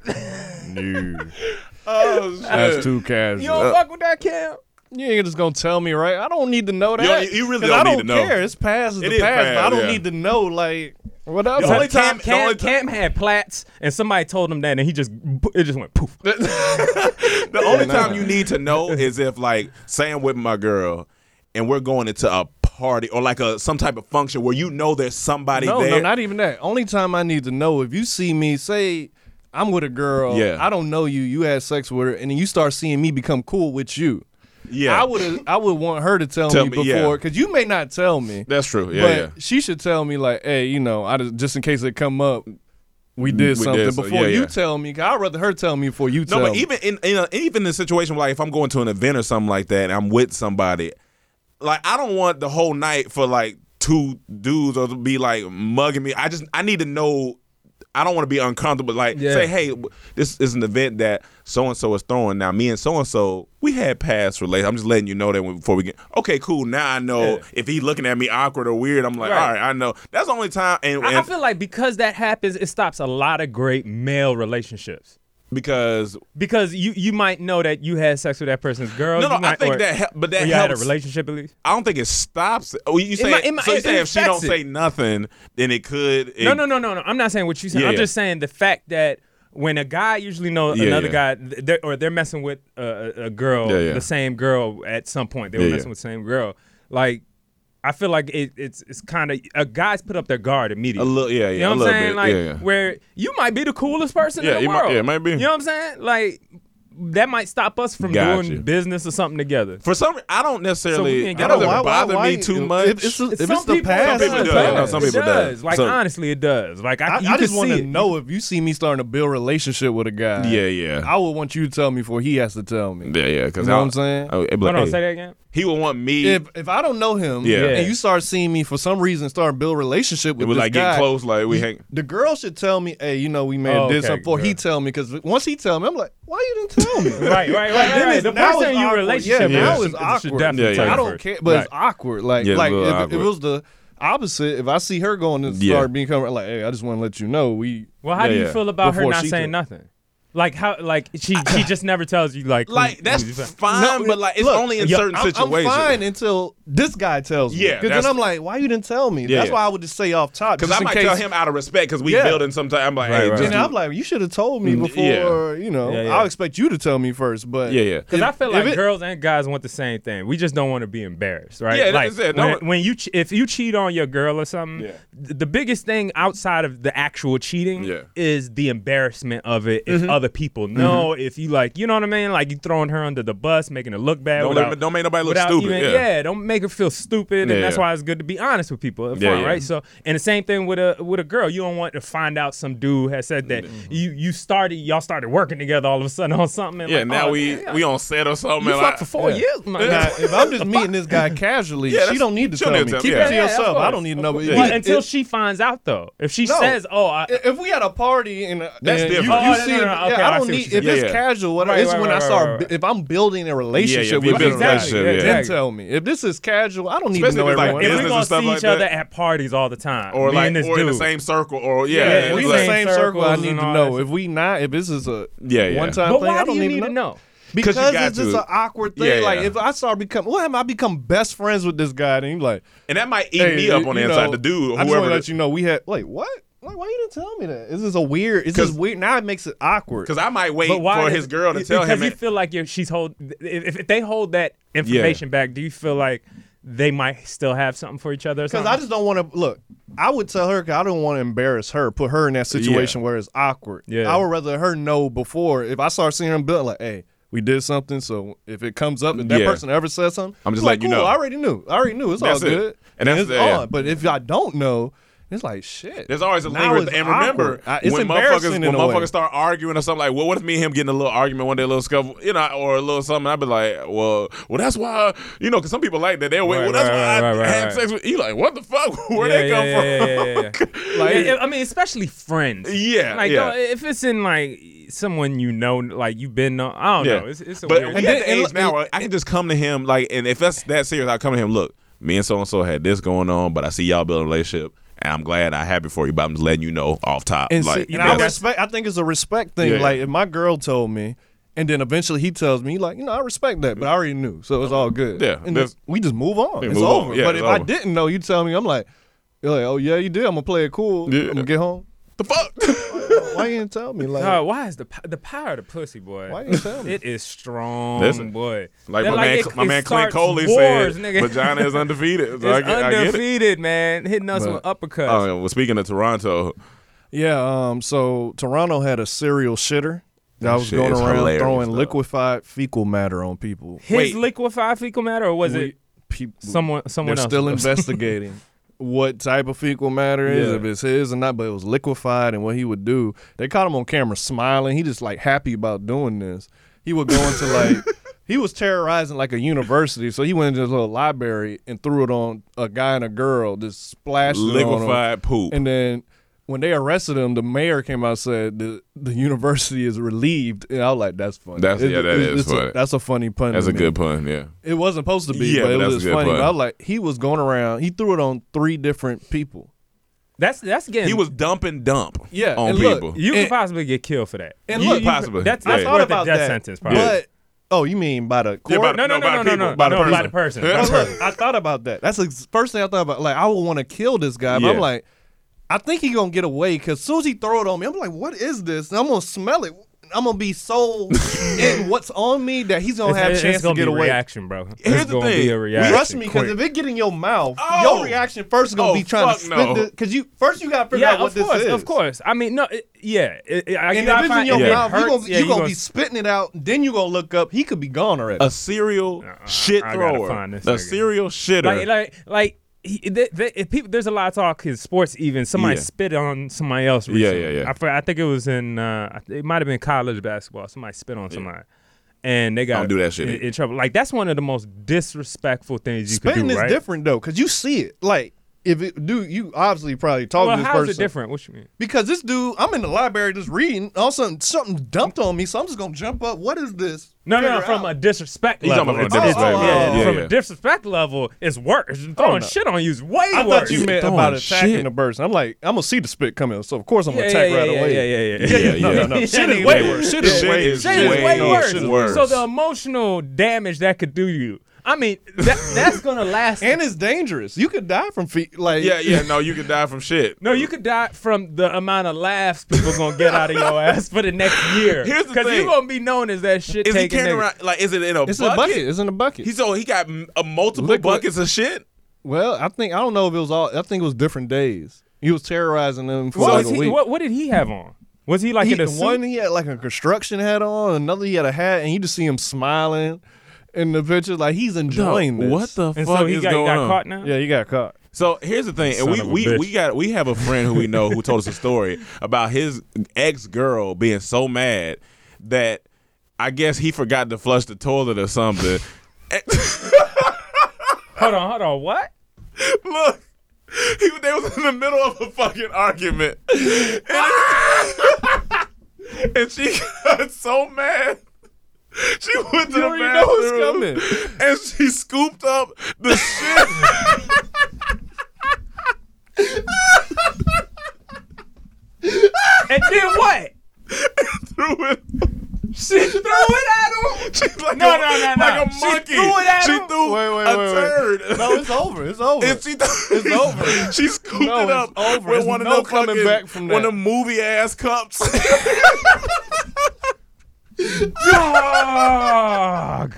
No. [LAUGHS] Oh, shit. That's too casual. you don't uh. fuck with that Cam? You ain't just gonna tell me, right? I don't need to know that. don't- you really 'Cause don't I need don't to know. care. It's past is It the is past. but I don't yeah. need to know, like, what else? The only Cam, time- the Cam, only Cam had plaits, and somebody told him that, and he just it just went poof. [LAUGHS] the only time you need to know is if like say I'm with my girl and we're going into a party or like a some type of function where you know there's somebody no, there. no, not even that. Only time I need to know if you see me, say I'm with a girl, Yeah. I don't know you, you had sex with her, and then you start seeing me become cool with you. yeah, I would I would want her to tell, Tell me me, before, because you may not tell me. That's true. Yeah, but yeah. she should tell me like, hey, you know, I just, just in case it come up, we mm, did We something did before yeah, you yeah. tell me. 'cause I'd rather her tell me before you No, tell but me. even in, in a, even in a situation where like if I'm going to an event or something like that and I'm with somebody, like I don't want the whole night for like two dudes or to be like mugging me. I just I need to know. I don't want to be uncomfortable. Like Yeah. say, hey, this is an event that so and so is throwing. Now me and so and so we had past relations. I'm just letting you know that before we get. Okay, cool. Now I know Yeah. if he looking at me awkward or weird. I'm like, Right. all right, I know. That's the only time. And, I, I feel like because that happens, it stops a lot of great male relationships. Because Because you you might know that you had sex with that person's girl. no, no, might, I think or- that, hel- but that you had a relationship at least. I don't think it stops. it. Oh, you say might- might- so. You say if she don't it. say nothing, then it could. It, no, no, no, no, no. I'm not saying what you said. Yeah, I'm just saying the fact that when a guy usually know Yeah, another yeah. guy, they're, or they're messing with a, a- a girl, the same girl at some point. They were messing with the same girl. Like I feel like it, it's it's kind of a guys put up their guard immediately. A immediately. little, yeah, yeah, You know a what I'm little saying? bit, Like yeah, yeah. where you might be the coolest person Yeah, in the you might- world. yeah, it might be. You know what I'm saying? Like that might stop us from Got doing business or something together. For some, I don't necessarily. ain't that got- doesn't Why- why- bother why- me too if much. it's- if it's some the people, past, Some people does. do. I know some people does. does. Like So- honestly, it does. Like I, I, you I just want to know if you see me starting to build a relationship with a guy. Yeah, yeah. I would want you to tell me before he has to tell me. yeah, yeah. Because You know what I'm saying? Oh, it'd Hold like, on, hey, say that again. He would want me. If if I don't know him, Yeah. and you start seeing me for some reason start build a relationship with it was this like guy, getting close. Like we hang. the girl should tell me, hey, you know, we may have Oh, did okay, something before he good. tell me. Because once he tell me, I'm like, why you didn't tell me? [LAUGHS] Right, right, right, Then right. it's- The now person it's in your awkward. relationship yeah, Yeah. now should- it's should awkward. definitely Yeah, yeah. you I don't first. care, but it's awkward. Like, Yeah, it's a like little if, if awkward. it was the opposite, if I see her going to Yeah. start being like, hey, I just want to let you know we. Well, how Yeah, do you yeah. feel about her Before not she saying tell- nothing? Like how? Like she she just never tells you like. Like that's fine, No, but like it's look, only in yeah, certain I'm, situations. I'm fine until this guy tells me. Yeah, because then I'm like, why you didn't tell me? Yeah, that's why I would just say off top. Because I might case- tell him out of respect because we Yeah. building sometimes. I'm like, Right, hey, right. just And I'm like, you should have told me Mm, before. yeah. You know, Yeah, yeah. I'll expect you to tell me first. But Yeah, yeah. Because I feel like it- girls and guys want the same thing. We just don't want to be embarrassed, right? Yeah, like that's it. When, one- when you che- if you cheat on your girl or something, Yeah. th- the biggest thing outside of the actual cheating Yeah. is the embarrassment of it. Mm-hmm. If other people know, if you like, you know what I mean, like you throwing her under the bus, making her look bad. Don't without, let- don't make nobody look without stupid, even- yeah. don't make her feel stupid, Yeah, and that's yeah. why it's good to be honest with people. Fine, Yeah, yeah. right? So, and the same thing with a with a girl. You don't want to find out some dude has said that Mm-hmm. you you started y'all started working together all of a sudden on something. And yeah. like, Now oh, we yeah, we on set or something. you and fucked I- for four Yeah. years, my Now, if I'm just meeting this guy [LAUGHS] casually, Yeah, she don't need to she tell me. need to tell Keep it to yourself. I don't need to know. Yeah. Well, It- until she finds out, though. If she says, "Oh, if we had a party and, That's and you, different. you Oh, see, no, it- no, yeah, I I don't see what need if saying. it's Yeah, yeah. casual. What Right, it's right, when right, I start right, right. if I'm building a relationship you with build this relationship, yeah. then tell me. If this is casual, I don't need Especially to know if it's like everyone. if we're gonna stuff see like each other at parties all the time, or like this or in the same circle or yeah. Yeah, it's if we we in the same same circle, I need to know. If we not, if this is a Yeah, yeah. one time But thing, why I do don't you need need to to know? Because you got it's just an awkward thing. Yeah, like yeah. if I start become, what am I become best friends with this guy? And he's like, and that might eat hey, me up on the you inside. know, the dude, or I just want to let you know we had. Wait, what? Like, why you didn't tell me that? Is this a weird? Is this 'Cause- weird? Now it makes it awkward. Because I might wait why for does- his girl to tell him. because him. you it- feel like you're, she's hold. If, if they hold that information back, do you feel like they might still have something for each other? Because? I just don't want to look. I would tell her 'cause I don't want to embarrass her, put her in that situation where it's awkward. Yeah. I would rather her know before. If I start seeing him build, like, hey, we did something. So if it comes up and that Yeah. person ever says something, I'm just like, letting you cool, know. I already knew. I already knew. It's That's all it. good. And that's it's the- yeah. on. But if I don't know, it's like shit. There's always a Now lingering, it's and remember. I- it's when embarrassing motherfuckers in when a way. motherfuckers start arguing or something like, well, what if me and him getting a little argument one day, a little scuffle, you know, or a little something? I'd be like, well, well, that's why, you know, because some people like that. They'll wait. Right, well, that's right, why I right, right, had right. sex with you. Like, what the fuck? [LAUGHS] Where yeah, they come yeah, from? Yeah, yeah, yeah, yeah. [LAUGHS] Like- I mean, especially friends. Yeah, like yeah. don't- if it's in like someone you know, like you've been, know, I don't Yeah. know. It's, it's a but weird. we And at then- the and age now, where I can just come to him like, and if that's that serious, I'll come to him. Look, me and so and so had this going on, but I see y'all building a relationship, and I'm glad I happy for you. But I'm just letting you know off top. And, like, see, and I respect. I think it's a respect thing. Yeah. Like if my girl told me, and then eventually he tells me, like you know, I respect that, but I already knew, so it's all good. Yeah, and that's- we just move on. It's move on. over. Yeah, but it's if I didn't know, you tell me, I'm like, you're like, oh yeah, you did. I'm gonna play it cool. Yeah. I'm gonna get home. the fuck. [LAUGHS] Why you didn't tell me? Like, God, why is the the power of the pussy, boy? why you didn't tell me? It is strong, Listen, boy. Like That- my man, it- my it man Clint starts Coley wars, said, nigga. vagina is undefeated. So I, It's I get it. undefeated, man. Hitting us with uppercuts. Oh, yeah, well, speaking of Toronto, Yeah. Um. So Toronto had a serial shitter that was shit going around throwing though. liquefied fecal matter on people. His wait. liquefied fecal matter, or was We- it people, someone someone They're else? still investigating what type of fecal matter is, Yeah. if it's his or not, but it was liquefied and what he would do. They caught him on camera smiling. He just like happy about doing this. He would go into like [LAUGHS] he was terrorizing like a university, so he went into his little library and threw it on a guy and a girl, just splashed it on 'em. liquefied poop. And then when they arrested him, the mayor came out and said the the university is relieved. And I was like, that's funny. That's- yeah, that is it's a- funny. that's a funny pun. That's a me. good pun. Yeah. It wasn't supposed to be, Yeah, but it but that's was funny. pun. But I was like, he was going around. He threw it on three different people. That's that's getting. He was dump and dump. Yeah, on and look, people. You could possibly get killed for that. and You- look- you- Possibly. That's I that's thought worth about a death that, sentence, probably. But oh, you mean by the Yeah, court? by- no, no, no, no, no, no, people, no, by the no, by person. the person. By the person. I thought about that. That's the first thing I thought about. Like, I would want to kill this guy. But Yeah. I'm like, I think he gonna get away because as soon as he throw it on me, I'm like, what is this? And I'm gonna smell it. I'm gonna be so [LAUGHS] in what's on me that he's gonna have a chance gonna to get be away. reaction, bro. Here's it's the gonna thing. be a We- reaction. Trust me, because if it get in your mouth, Oh. your reaction first is gonna Oh, be trying to fuck spit no. this. Because you first you gotta figure yeah, out what course, this is. of course. I mean, no, it, yeah. It, it, I, And you if gotta it's in your if it mouth, you gonna, yeah, you you gonna gonna be spitting it out. Then you gonna look up. He could be gone already. a serial uh-uh, shit I gotta thrower, find this a serial shitter. like like like he, they, they, if people, there's a lot of talk in sports. Even somebody Yeah. spit on somebody else. Yeah, Recently. yeah, yeah. I, I think it was in. Uh, it might have been college basketball. Somebody spit on somebody, and they got Don't do that shit in, in trouble. Like that's one of the most disrespectful things you Spitting could do. Spitting is right? different though, because you see it. Like if it do, you obviously probably talk Well, to this how's person. it different? What you mean? Because this dude, I'm in the library just reading. All of a sudden, something dumped on me, so I'm just gonna jump up. What is this? No, no, no, from out. a disrespect He's level. talking about it's- from a it's- disrespect yeah, level. Yeah, from yeah. a disrespect level, it's worse. Throwing oh, no. shit on you is way I worse. I thought you meant about attacking shit. the person. I'm like, I'm gonna see the spit coming, so of course I'm gonna yeah, attack yeah, right yeah, away. yeah, yeah, yeah, Yeah, no, yeah. no, no. Yeah, Shit is way worse. Shit is way, is Shit is way- way no, worse. shit is worse. So the emotional damage that could do you. I mean, that, that's gonna last. and it's dangerous. You could die from feet. Like, yeah, yeah. No, you could die from shit. no, you could die from the amount of laughs people gonna get out of your ass for the next year. Here's the Because thing. you're gonna be known as that shit Is he taking carrying nigga. around? Like, is it in a It's bucket? in a bucket. It's in a bucket. He's so he got a multiple Liquid. buckets of shit. well, I think I don't know if it was all. I think it was different days. He was terrorizing them for What, like a he, week. what, what did he have on? Was he like he, in a suit? one he had like a construction hat on, another he had a hat, and you just see him smiling in the picture, like he's enjoying this. What the and fuck so he is got, he going got on? caught now. Yeah, you got caught. So here's the thing, and we we, we got we have a friend who we know who told us a story about his ex girl being so mad that I guess he forgot to flush the toilet or something. [LAUGHS] Hold on, hold on. What? Look, he, they was in the middle of a fucking argument, and, [LAUGHS] and she got so mad. [LAUGHS] She went to You the already know what's bathroom coming. and she scooped up the shit. And then what? threw it. She threw it at him. She's like No, a, no, no, no. like a She monkey. threw it at she him? threw Wait, wait, a wait, wait. turd. No, it's over. It's over. And she th- It's over. She scooped No, it up it's over. with There's one of no them coming fucking- back from one that. of them movie ass cups. [LAUGHS] Dog.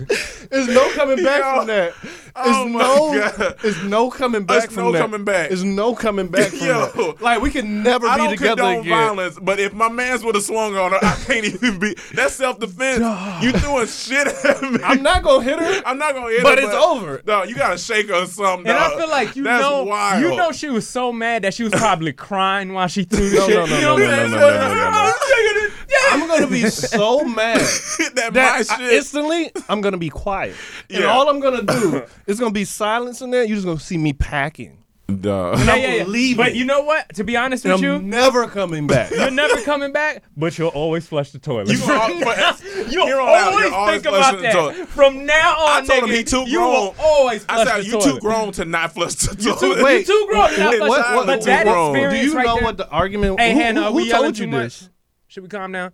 There's no coming back Yo. from that. Oh there's Oh my no, God. there's no coming back There's from no that. coming back. There's no coming back from Yo. that. Like we can never I be together again. violence, but if my man's would have swung on her, I can't even be. That's self defense. you throwing shit at me. I'm not gonna hit her. I'm not gonna hit her. But her, it's over. No, you gotta shake her or something. And I feel like you That's know, wild. you know, she was so mad that she was probably crying while she threw the No, shit. no, no, no, what I'm no, saying? no, no, no, no, no. [LAUGHS] Yeah. I'm gonna be so mad [LAUGHS] that, that my I- shit. instantly I'm gonna be quiet. And Yeah. all I'm gonna do [LAUGHS] is gonna be silence in there. You're just gonna see me packing. Dog. Yeah, I'm yeah, yeah. leaving. But you know what? To be honest And with you, I'm never coming back. you're never coming back, but you'll always flush the toilet. You gonna [LAUGHS] al- You'll here on out, always you're always think about flushing the that. toilet. From now on, I told him nigga, he too you grown. will always I flush said, the you toilet. too grown to not flush the You toilet. too, Wait. you too grown to not Wait, flush what- the what- But too that grown. Do Do experience you right know there, what the argument? Hey, who, Hannah, are who we yelling told too you much? this? Should we calm down?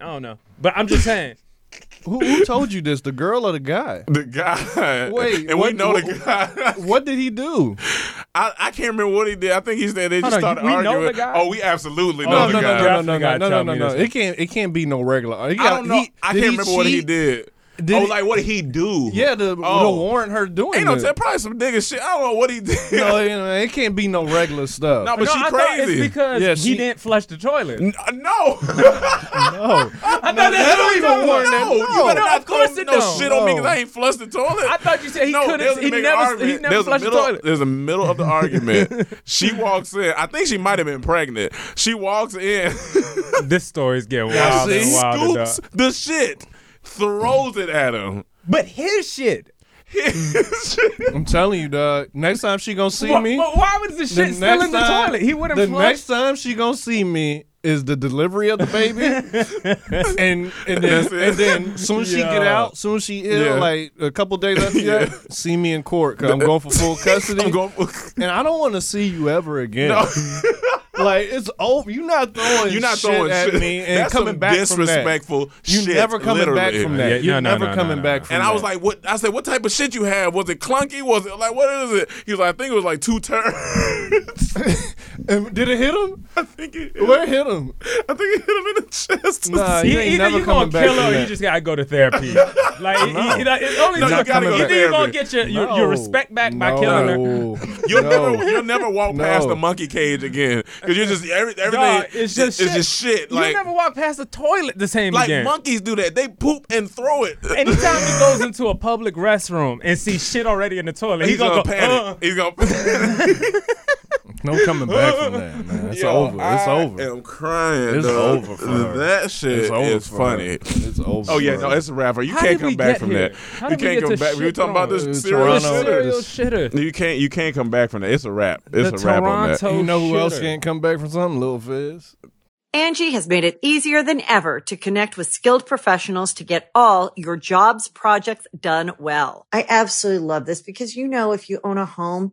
I don't know, but I'm just saying. [LAUGHS] Who, who told you this? The girl or the guy? The guy. Wait, [LAUGHS] and what- we know the guy. [LAUGHS] What did he do? I, I can't remember what he did. I think he said they just Hold on, started we know arguing. the guy? Oh, we absolutely Oh, know No, the no, guy. no, no, no, Definitely no, gotta no, no, no, no. It can't. It can't be no regular. He I don't know. he- I can't he remember what he did. Did oh, he- like what did he do? Yeah, to, Oh. to warrant her doing Ain't no it. probably some nigga shit. I don't know what he did. no, [LAUGHS] you know, it can't be no regular stuff. No, but no, she I crazy. it's because Yeah, he didn't flush the toilet. N- uh, no. [LAUGHS] no. [LAUGHS] I thought that that's don't even you warrant told that. No, you No. better No, of course throw it no don't. shit on me because I ain't flushed the toilet. I thought you said he no, couldn't- there was a he never- he never There was a flushed the toilet. There's a middle of the argument. she walks in. I think she might have been pregnant. She walks in, This story's getting Yeah, wilder and see? wilder. scoops the shit, throws it at him. But his [LAUGHS] shit. I'm telling you, dog. Next time she gonna see Why, me, but why was the shit the still next in the time- toilet? He wouldn't the flush. next time she gonna see me is the delivery of the baby, [LAUGHS] and and then That's it. and then soon as she get Yeah. out, soon as she ill, Yeah. like a couple days after [LAUGHS] Yeah. that, see me in court because I'm going for full custody. I'm going. and I don't want to see you ever again. No. like it's over. You're not throwing. You're not shit throwing at shit. me and That's coming some back disrespectful from that. You shit, never coming back from that. Yeah, You're no, no, never no, coming back from And that. I was like, "What?" I said, "What type of shit you have? Was it clunky? Was it like what is it?" He was like, "I think it was like two turns." [LAUGHS] And did it hit him? I think it. Where it hit him? I think it hit him in the chest. Nah, You, you ain't either never you coming gonna back kill her or you just gotta go to therapy. [LAUGHS] like, you- you know, it's only No, two- you gotta go either you're gonna get your, your, your respect back by No. killing her. You'll No. never, you'll never walk past the monkey cage again because you're just every, everything. Dog, it's just it's shit. just shit. You Like, never walk past the toilet the same like again. monkeys do that. They poop and throw it. [LAUGHS] Anytime he goes into a public restroom and sees shit already in the toilet, he's he's gonna, gonna, go, panic. "Uh." He's gonna panic. [LAUGHS] [LAUGHS] No coming back from that, man. It's Yo, over. It's over. I'm crying. It's dog. over for. That shit It's over is funny. her. It's over. Oh yeah, no, it's a rapper. You How can't come back from here? that. How You did we can't get come to back. We were talking about throwing? this serious Toronto. Serial shit. shitter. You can't. You can't come back from that. It's a rap. It's The a rap on that. Toronto You know who else can't come back from something? Little Fizz. Angie has made it easier than ever to connect with skilled professionals to get all your jobs projects done well. I absolutely love this because, you know, if you own a home,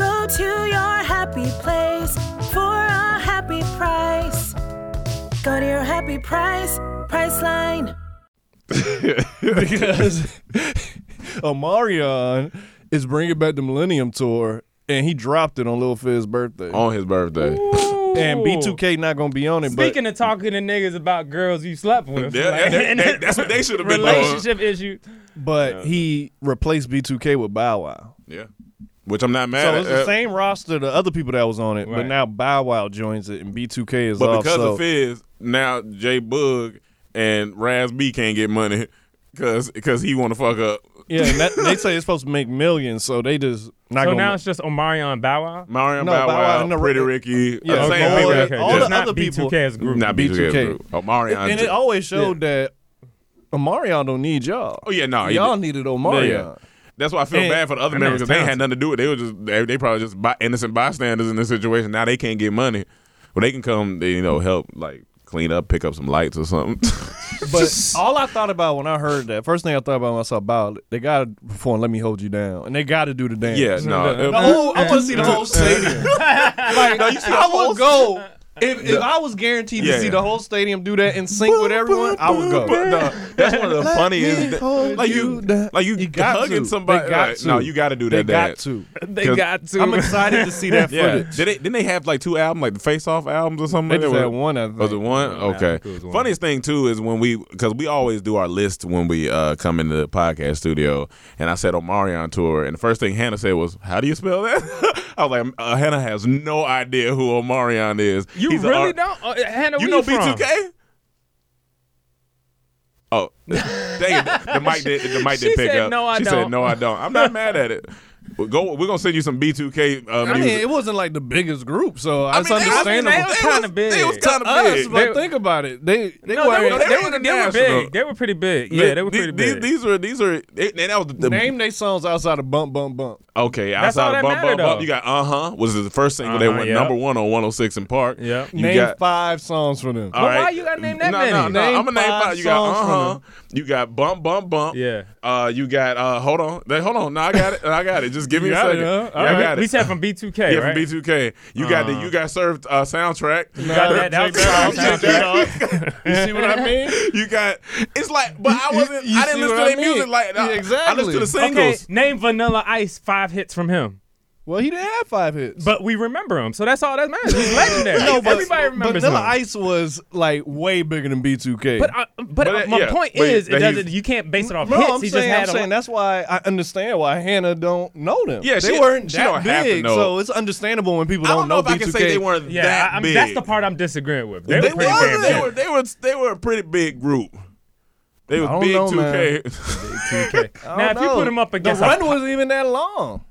Go to your happy place for a happy price. Go to your happy price, Priceline. because Omarion is bringing back the Millennium Tour, and he dropped it on Lil Fizz's birthday. on his birthday. and B2K not gonna be on it, but Speaking of talking to niggas about girls you slept with, Yeah, like, that- that- that's what they should have been doing. relationship issue. but he replaced B2K with Bow Wow. Yeah, which I'm not mad So at. it's the Uh, same roster the other people that was on it, but Right. now Bow Wow joins it and B2K is But off. because so of Fizz, now J-Boog and Raz B can't get money [LAUGHS] because because he want to fuck up. yeah, and that, [LAUGHS] they say it's supposed to make millions, so they just not So gonna. now it's just Omarion and Bow Wow. Mario No, Bow Bow Wow Wow, and the- Pretty Ricky, Yeah, uh, okay, same all people. the- okay. all Just the not other people- B2K as a group. Not B2K. B2K. group. Oh, Mario. and it always showed that Omarion don't need y'all. Oh yeah, no, he y'all did- needed Yeah, Omarion. That's why I feel And- bad for the other members because they had nothing to do with it. They were just they, they probably just by, innocent bystanders in this situation. Now they can't get money, but they can come, they, you know, help like clean up, pick up some lights or something. [LAUGHS] But all I thought about when I heard that, first thing I thought about myself about, they got to perform "Let Me Hold You Down," and they got to do the dance. yeah, no, The I want to see the whole stadium. [LAUGHS] like, no, you see, I would go. If, if I was guaranteed Yeah. to see the whole stadium do that in sync with everyone, I would go. But no, that's one of the Let funniest. me hold like you you, down. like you, You got hugging to. somebody. They got like, to. No, you got to do that. They got dance. to. They 'Cause got to. I'm excited to see that [LAUGHS] Yeah, footage. did they? Didn't they have like two albums, like the Face Off albums or something? They like just that? had one, I think. Was it one? Yeah, I Okay. think it was one. Funniest thing too is when we, because we always do our list when we uh, come into the podcast studio, and I said Omarion tour, and the first thing Hannah said was, "How do you spell that?" [LAUGHS] I was like, uh, Hannah has no idea who Omarion is. You He's really don't? Uh, Hannah, You know from? B2K? Oh, [LAUGHS] dang it! The mic did. The mic She did pick said, up. "No, I she don't." said, "No, I don't." I'm not mad at it. [LAUGHS] Well, Go. We're gonna send you some B2K uh, I mean, music. it wasn't like the biggest group, so I it's mean, they- I mean, understandable. they was kind of big. They was kind of big. but think about it. They they no, were they, were, they, they were, were they were big. They were pretty big. Yeah, they were pretty these, big. These, these are these are. They, and that was the, the name they songs outside of bump bump bump. Okay, That's all outside that of Bump mattered, Bump Bump, you got Uh Huh, was the first single. they Uh-huh, went yeah. number one on 106 & Park. Yeah. Name got, five songs for them. all Well, why you gotta name that no, many? No, no, Name I'm gonna name five five. You got Uh Huh. You got Bump Bump Bump. Yeah. Uh, you got uh, hold on, They- hold on. No, I got it. I got it. Just give me a second. Yeah, I got we it. said [LAUGHS] from B2K, Yeah, right? from B2K. You got the you got served uh, soundtrack. You got that. That was soundtrack. [LAUGHS] You see what I mean? You got it's like, but I wasn't. I didn't listen to their music like Yeah, I- I exactly. listened to the Okay, singles. name Vanilla Ice five hits from him. Well, he didn't have five hits. But we remember him, so that's all that matters. He's legendary. [LAUGHS] no, but, Everybody but remembers Vanilla him. Ice was like way bigger than B2K. But uh, but, But, uh, uh, my yeah, point but is, it doesn't. You can't base it off no, hits. I'm he saying, just had I'm a saying that's why I understand why Hannah don't know them. Yeah, they she- weren't she that don't have to big, know. so it's understandable when people I don't know if B2K. I can say they weren't Yeah, that I, I'm, big. that's the part I'm disagreeing with. They, They, were pretty were, they were they were they were a pretty big group. They was big two K. [LAUGHS] Now, if you put them up against the against run wasn't even that long.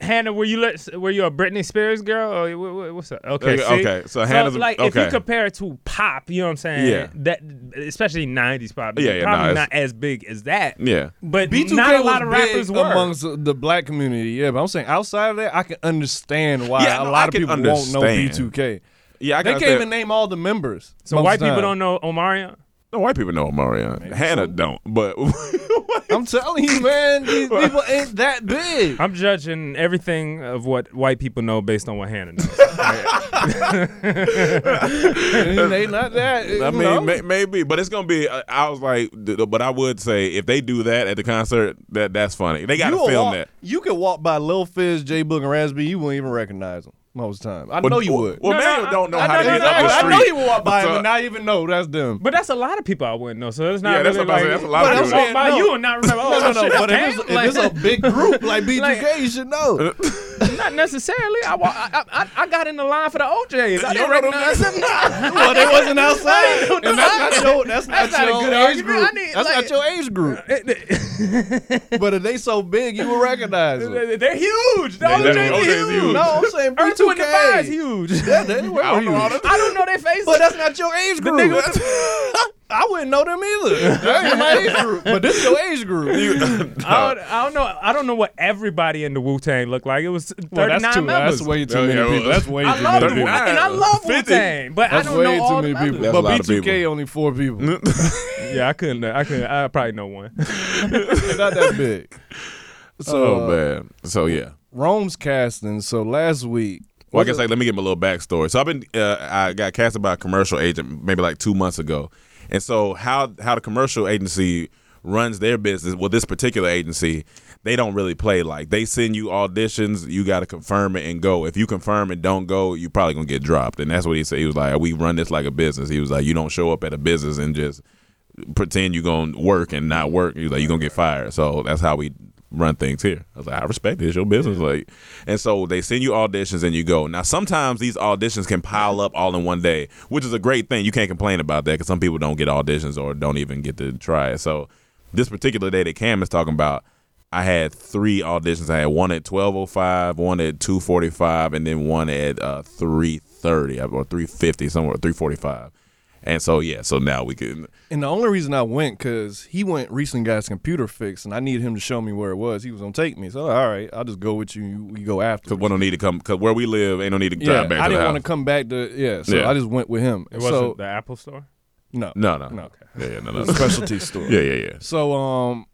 Hannah, were you let, were you a Britney Spears girl or wha- wha- what's up? Okay, Okay, okay, so Hannah's a- like if you compare it to pop, you know what I'm saying? Yeah. That especially '90s pop, Yeah, yeah, probably nah, not as big as that. Yeah. But B2K not a was lot of big rappers were. amongst the black community. Yeah, but I'm saying outside of that, I can understand why Yeah, a no, lot I of can people won't know. B2K. Yeah, I They can't even name all the members. so white people don't know Omarion. No, white people know Omarion. Hannah don't, but [LAUGHS] I'm telling you, man, these people ain't that big. I'm judging everything of what white people know based on what Hannah knows. [LAUGHS] they not that. I mean, know? may, maybe, but it's gonna be. uh, I was like, th- but I would say if they do that at the concert, that that's funny. They got to You film walk, that. You could walk by Lil Fizz, J-Boog, and Raspberry. You wouldn't even recognize them most of time. I Well, know you well, would. Well, No, Manuel no, don't know I- how I to know- get no, up the street. I know you would walk by So- him and not even know that's them. but that's a lot of people I wouldn't know. So it's not Yeah, that's really what I'm like. That's a lot but of I'm people. walking by No. you and not remember. Oh, no, no, no. shit, But if that's it's, Pam. if it's a big group like [LAUGHS] B2K, you should know. [LAUGHS] Not necessarily. I, wa- I, I I got in the line for the O'Jays. I You didn't don't recognize them. Nah. [LAUGHS] [LAUGHS] well, they wasn't outside, don't and that's not your that's, That's not not a your good age argument. group. I need, that's like- not your age group. [LAUGHS] but if they so big, you will recognize them. They're huge. The They- O'Jays they- are O'Jays huge. huge. No, I'm saying Earth, Wind, and Fire is B2K. huge. Yeah, they were I don't know all huge. that. I don't know their faces. But that's not your age group. nigga with I wouldn't know them either. That ain't my age group. But this is your age group. [LAUGHS] [LAUGHS] I don't, I don't know. I don't know what everybody in the Wu Tang looked like. It was 39 Well, that's too. members. That's way too many people. That's way I too love many Wu people. and I love Wu Tang, but That's I don't way know all too many the people. That's but B2K only four people. [LAUGHS] Yeah, I couldn't. I couldn't. I probably know one. Not that big. So oh uh, man. So yeah. Rome's casting. So last week. Well, I guess like let me give him a little backstory. So I've been uh, I got casted by a commercial agent maybe like two months ago, and so how how the commercial agency runs their business. Well, this particular agency, they don't really play like they send you auditions. You got to confirm it and go. If you confirm and don't go, you're probably gonna get dropped. And that's what he said. He was like, "We run this like a business." He was like, "You don't show up at a business and just pretend you're gonna work and not work. He was like, "You're gonna get fired." So that's how we run things here. I was like, I respect it. It's your business. Like, and so they send you auditions and you go. Now, sometimes these auditions can pile up all in one day, which is a great thing. You can't complain about that because some people don't get auditions or don't even get to try it. So this particular day that Cam is talking about, I had three auditions. I had one at twelve oh five, one at two forty five, and then one at uh, three thirty or three fifty, somewhere three forty five. And so yeah, so now we can. And the only reason I went because he went recently got his computer fixed, and I needed him to show me where it was. He was gonna take me, so all right, I'll just go with you. We go after. Cause we don't need to come. Cause where we live, ain't no need to drive Yeah, back I to the didn't want to come back to yeah, so Yeah. I just went with him. It wasn't the Apple Store. no, No, no, no, Yeah, yeah, no, [LAUGHS] no. Specialty store. Yeah, yeah, yeah. So um,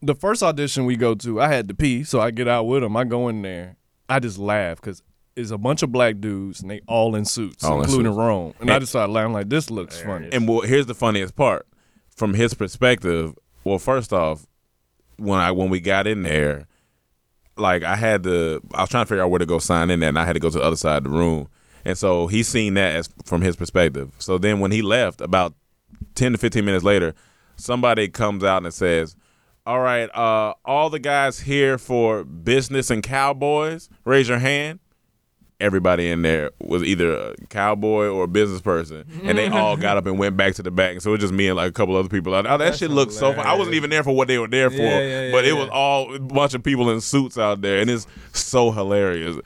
the first audition we go to, I had to pee, so I get out with him. I go in there, I just laugh because it's a bunch of black dudes and they all in suits, All in including suits. Rome. And I just started laughing like this looks funny. And well, here's the funniest part. From his perspective, well, first off, when I when we got in there, like I had to, I was trying to figure out where to go sign in, there, and I had to go to the other side of the room. And so he seen that as from his perspective. So then when he left, about ten to fifteen minutes later, somebody comes out and says, "All right, uh, all the guys here for business and cowboys, raise your hand." Everybody in there was either a cowboy or a business person, and they all [LAUGHS] got up and went back to the back. And so it was just me and like a couple other people. out there. Oh, that shit looked so fun. I wasn't even there for what they were there for, Yeah, yeah, but yeah, it was all a bunch of people in suits out there, and it's so hilarious.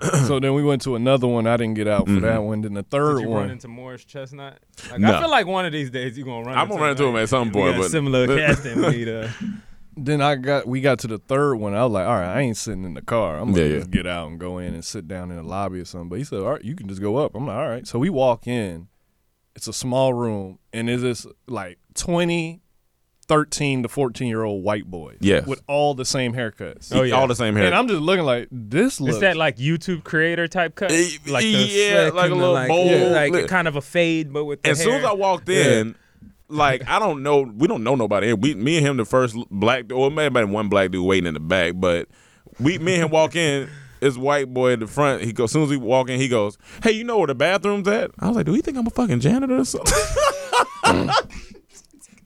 [CLEARS THROAT] so then we went to another one. I didn't get out for that one. Then the third Did you one. run into Morris Chestnut? Like, No. I feel like one of these days you're gonna run. I'm gonna run into him at some point, got but- similar [LAUGHS] casting. Need, uh, then I got we got to the third one. I was like, all right, I ain't sitting in the car. I'm gonna Yeah, yeah. just get out and go in and sit down in the lobby or something. But he said, all right, you can just go up. I'm like, all right. So we walk in. It's a small room, and it's this like 20, 13 to 14 year old white boys. Yes. With all the same haircuts. Oh, yeah. all the same hair. And I'm just looking like this looks Is that like YouTube creator type cut? Eh, Like the yeah, like a and the, little like, bowl. yeah, like kind of a fade, but with the as soon as. I walked in, like I don't know, we don't know nobody. We, me and him, the first black, or maybe one black dude waiting in the back, but we, me and him walk in. This white boy at the front, he goes. As soon as we walk in, he goes, "Hey, you know where the bathroom's at?" I was like, "Do he think I'm a fucking janitor or something?" [LAUGHS]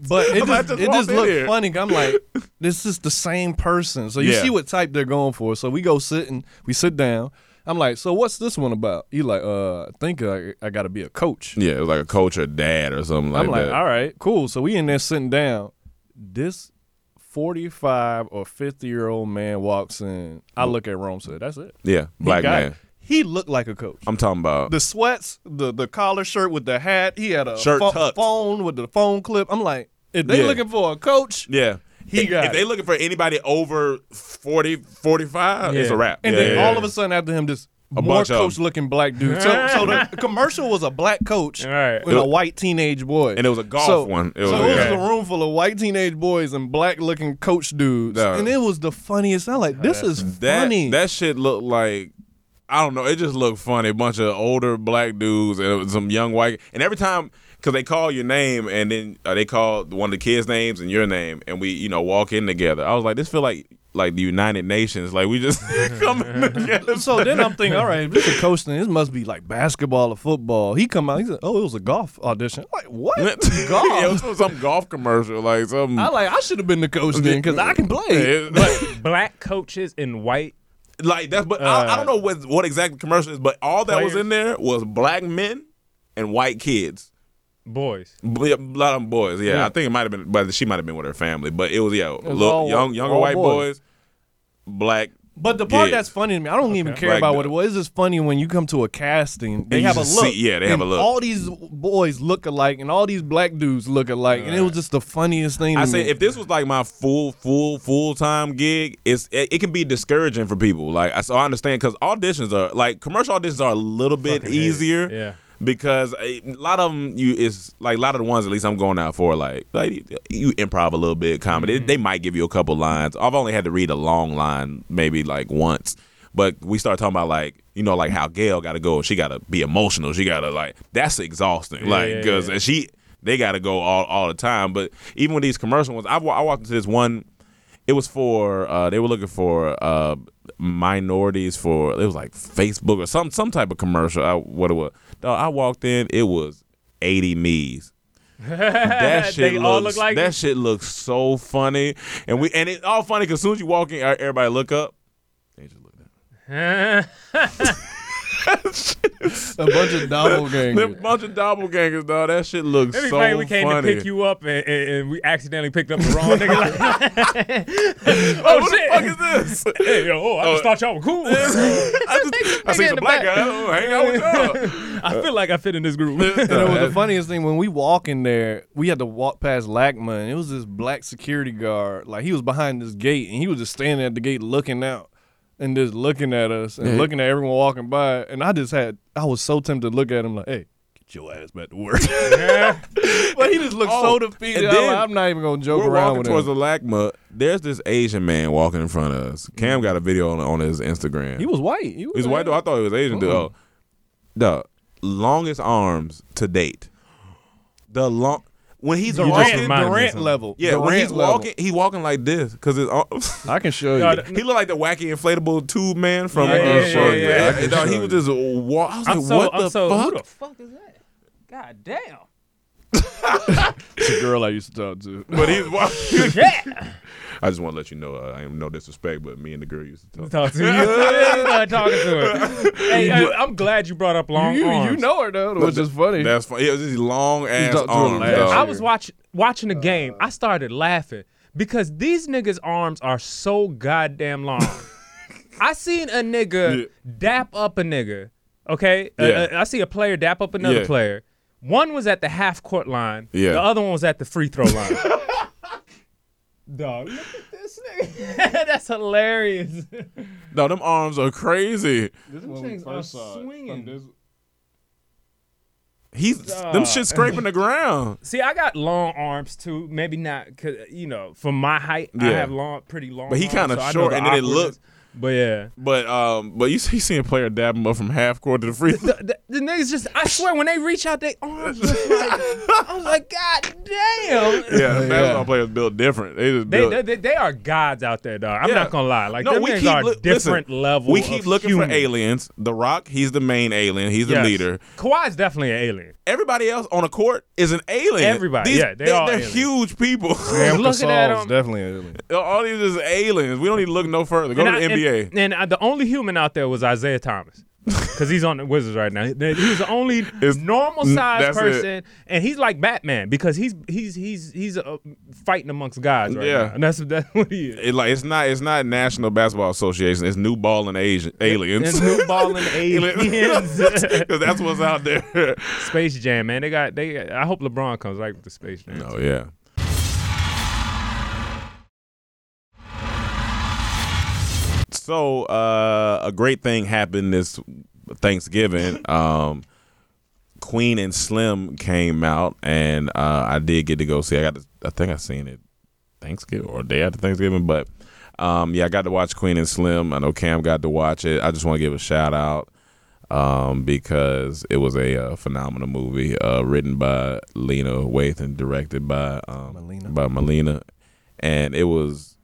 But it [LAUGHS] I'm just, it just looked here. funny. I'm like, [LAUGHS] this is the same person. So you Yeah. see what type they're going for. So we go sit and we sit down. I'm like, so what's this one about? He like, uh, I think I, I got to be a coach. yeah, it was like a coach or dad or something like that. I'm like, that. all right, cool. So we in there sitting down. This 45 or 50 year old man walks in. I look at Rome. Said, that's it. yeah, He black got man. it. He looked like a coach. I'm talking about. the sweats, the the collar shirt with the hat. He had a Shirt tucked. phone with the phone clip. I'm like, if they Yeah. looking for a coach, yeah, He if, got if they looking for anybody over 40, 45, it's a Yeah. wrap. And Yeah, then yeah, all of a sudden after him, just A more bunch of 'em. coach looking black dude. So, so the [LAUGHS] commercial was a black coach right. with a white teenage boy. And it was a golf so, one. It was- so it was yeah. a room full of white teenage boys and black looking coach dudes. Yeah. And it was the funniest. I'm like, this is funny. that shit looked like I don't know. It just looked funny. A bunch of older black dudes and some young white. And every time, because they call your name and then uh, they call one of the kids' names and your name, and we you know walk in together. I was like, this feel like like the United Nations. Like we just [LAUGHS] coming together. so then I'm thinking, all right, if this is a coach thing, this must be like basketball or football. He come out, he said, oh, it was a golf audition. I'm like, what? golf? [LAUGHS] yeah, it was some golf commercial, like some. I like, I should have been the coach then because I can play. But black coaches in white. like that's but I, I don't know what what exact commercial is, but all that was in there was black men and white kids. Boys. B- A lot of them boys, yeah. Yeah. I think it might have been, but she might have been with her family. But it was yeah, was look, all young, younger white boys. boys, black. But the part Yeah. that's funny to me, I don't even care Black about what dude. it was. It's just funny when you come to a casting, they And have a look. see- yeah, they have and a look. All these boys look alike, and all these black dudes look alike, and it was just the funniest thing. I to say me. if this was like my full, full, full time gig, it's it, it can be discouraging for people. Like I so I understand because auditions are like commercial auditions are a little bit Fucking hate it. easier. Yeah. Because a lot of them, you is like a lot of the ones at least I'm going out for like like you improv a little bit comedy. Mm-hmm. They might give you a couple lines. I've only had to read a long line maybe like once, but we start talking about like you know like how Gail got to go. She got to be emotional. She got to like that's exhausting. Yeah, like because yeah. she they got to go all all the time. But even with these commercial ones, I, I walked into this one. It was for uh, they were looking for uh, minorities for it was like Facebook or some some type of commercial. I, what it was. Dawg, I walked in. It was eighty me's. That [LAUGHS] shit they looks, all look like that it? shit looks so funny, and we and it's all funny because as soon as you walk in, everybody look up. They just look down. [LAUGHS] a bunch of Them A bunch of doppelgangers, dog. That shit looks so good. Every so time we came funny. to pick you up and, and, and we accidentally picked up the wrong nigga. Like, [LAUGHS] [LAUGHS] oh, oh what shit! the fuck is this? [LAUGHS] Hey, yo, oh, I just Oh. thought y'all were cool. I, just, I see some black back. guy. Oh, hang out with y'all. I feel like I fit in this group. And it was the funniest thing when we walk in there, we had to walk past LACMA, and it was this black security guard. Like he was behind this gate, and he was just standing at the gate looking out and just looking at us and Yeah. looking at everyone walking by. And I just had, I was so tempted to look at him like, hey, get your ass back to work. [LAUGHS] but he just looked Oh, so defeated. and I'm, then like, I'm not even gonna joke We're around walking with towards him. the LACMA. There's this Asian man walking in front of us. Cam got a video on, on his Instagram. he was white. He was, He's white though. I thought he was Asian dude. Oh, uh-huh. the longest arms to date. The long when he's Durant, walking. reminded me Durant level. Yeah, when Durant he's level. walking, he walking like this because his arms. [LAUGHS] I can show you. He looked like the wacky inflatable tube man from. Yeah, uh, yeah, from- yeah, yeah. I can dog, he show was you. just walk. I was I'm like, so, what I'm the so, fuck? who the fuck is that? God damn. It's a girl I used to talk to. but he's walking. [LAUGHS] Yeah. I just want to let you know, uh, I am no disrespect, but me and the girl used to talk. Talk to you. [LAUGHS] You start talking to her. [LAUGHS] Hey, hey, I'm glad you brought up long you, arms. you know her though, which is funny. That's funny. It was these long ass talked to her arms. I was watching watching the game. I started laughing because these niggas' arms are so goddamn long. [LAUGHS] I seen a nigga Yeah. dap up a nigga. Okay, Uh, Yeah. uh, I see a player dap up another Yeah. player. One was at the half court line. Yeah. The other one was at the free throw line. Dog, look at this nigga. [LAUGHS] That's hilarious. No, them arms are crazy. Them things are swinging. He's them shit scraping the ground. [LAUGHS] See, I got long arms too. Maybe not, cause you know, for my height, I Yeah. have long, pretty long. But he arms, kinda so I know short, the and then it awkwardness. looked- But yeah, But um, but you see, seeing a player dab him up from half court to the free throw. the, the, the niggas just, I swear, when they reach out, their arms like, I was like, God damn. Yeah, basketball players built different. They just They, built. they, they are gods out there, dog. I'm Yeah. not gonna lie. Like no, we keep are look- different listen, level. We keep of looking human. for aliens. The Rock, he's the main alien. He's the Yes. leader. Kawhi's definitely an alien. Everybody else on the court is an alien. Everybody, These- yeah, they they, all are aliens. huge people. Sam looking at Gasol's him. definitely an alien. All these is aliens. We don't need to look no further. Go and to I- the NBA. And, and uh, the only human out there was Isaiah Thomas. Because he's on the Wizards right now. He was the only [LAUGHS] It's- normal sized that's it. person, and he's like Batman because he's he's he's he's uh, fighting amongst guys right Yeah. now, and that's that's what he is. It, like it's not it's not National Basketball Association. It's new ball and Asian aliens. It's new balling [LAUGHS] aliens. [LAUGHS] Because that's what's out there. Space Jam, man. They got they. I hope LeBron comes right with the Space Jam. Oh yeah. So uh, a great thing happened this Thanksgiving. Um, Queen and Slim came out, and uh, I did get to go see. I got, to, I think I seen it Thanksgiving or day after Thanksgiving, but um, yeah, I got to watch Queen and Slim. I know Cam got to watch it. I just want to give a shout out um, because it was a uh, phenomenal movie, uh, written by Lena Waithe and directed by um, Melina. by Melina, and it was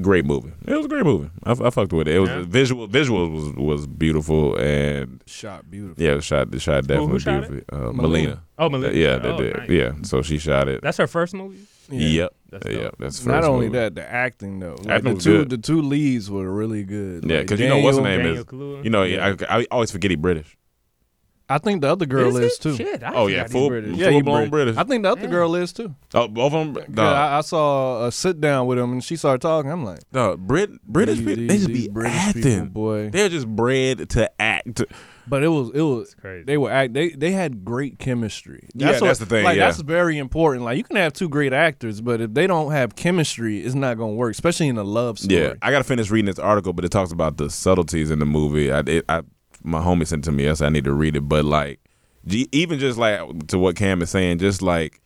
great movie. It was a great movie. I, I fucked with it. It was Yeah. visual. Visual was was beautiful, and Shot beautiful. yeah, the shot the shot who definitely shot it? beautiful. Uh, Melina. Melina. Oh, Melina. Yeah, they Oh, did. nice. Yeah, so she shot it. That's her first movie. Yep. That's yep. dope. That's Not only movie. that, the acting though. Like Acting the two good. the two leads were really good. Yeah, Like, because you know what's her name Daniel is. Kaluuya? You know, Yeah. I, I always forget he British. I think the other girl Is is, too. Shit, I Oh, yeah, forgot full- British. full- Yeah, he blown British. I think the other Damn. girl is too. Oh, both of them. Yeah, I, I saw a sit down with him and she started talking. I'm like, No, Brit British these- people, they these- just be British acting. people, boy. They're just bred to act. But it was it was crazy. they were act they they had great chemistry. Yeah, that's the thing, Like yeah. that's very important. Like you can have two great actors, but if they don't have chemistry, it's not gonna work. Especially in a love story. Yeah, I got to finish reading this article, but it talks about the subtleties in the movie. I, it, I my homie sent it to me yesterday. I need to read it, but like, even just like to what Cam is saying, just like.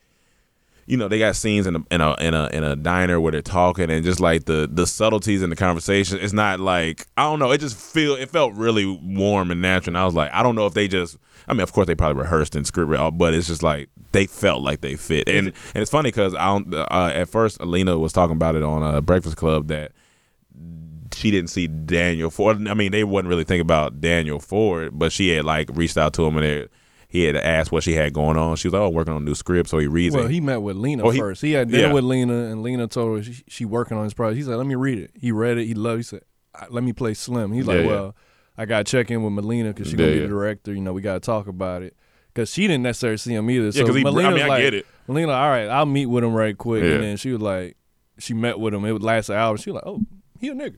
You know, they got scenes in a in a in a in a diner where they're talking, and just like the the subtleties in the conversation. It's not like I don't know. It just feel it felt really warm and natural. And I was like, I don't know if they just. I mean, of course they probably rehearsed and script, read, but it's just like they felt like they fit. And and it's funny because I don't, uh, at first Alina was talking about it on uh, Breakfast Club that she didn't see Daniel Ford. I mean, they wasn't really thinking about Daniel Ford, but she had like reached out to him and they, he had asked what she had going on. She was like, "Oh, working on a new script," so he reads Well, it. Well, he met with Lena Oh, he- first. He had dinner yeah. with Lena, and Lena told her she, she working on his project. He said, "Let me read it." He read it. He loved. He said, "Uh, "Let me play Slim." He's like, Yeah, yeah. "Well, I got to check in with Melina because she's gonna be the director. You know, we got to talk about it." Because she didn't necessarily see him either. Yeah, so he- I mean, I like, get it. Melina, all right, I'll meet with him right quick. Yeah. And then she was like, she met with him. It would last an hour. She was like, "Oh, he a nigga.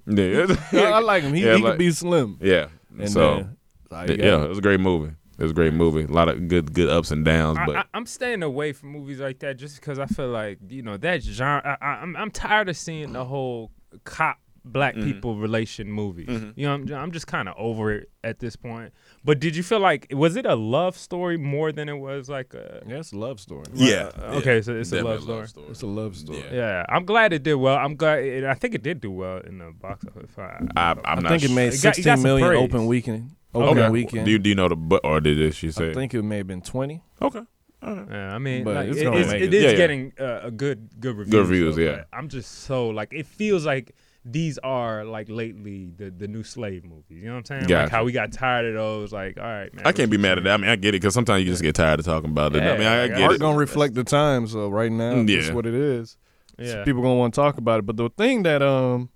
yeah, [LAUGHS] I, I like him. He, Yeah, he like- could be Slim." yeah. And so then, like, yeah, it was a great movie. It was a great movie. A lot of good good ups and downs, but I, I, I'm staying away from movies like that just because I feel like you know that genre. I, I, I'm I'm tired of seeing the whole cop black Mm-hmm. people relation movies. You know, I'm, I'm just kind of over it at this point. But did you feel like was it a love story more than it was like a? yeah, it's a love story. yeah, Uh, okay, so it's a love Definitely love story. It's a love story. Yeah. Yeah, I'm glad it did well. I'm glad. It, I think it did do well in the box office. I, I, I'm I not think it sure. made It got- it got million open weekend. Opening Okay. weekend. Do you, do you know the but or did it, she say? I think it may have been twenty. okay. Yeah, I mean, like, it's it, it's, it it. is Yeah, yeah. getting uh, a good good reviews. Good reviews, though, yeah. I'm just so like it feels like these are like lately the the new slave movies. You know what I'm saying? Like how we got tired of those. Like, all right, man. I can't be mad at that. I mean, I get it because sometimes you just get tired of talking about it. I Yeah, mean, I, I like, get Art it. gonna reflect the times. So right now, Yeah. that's what it is. Yeah. people gonna want to talk about it. But the thing that um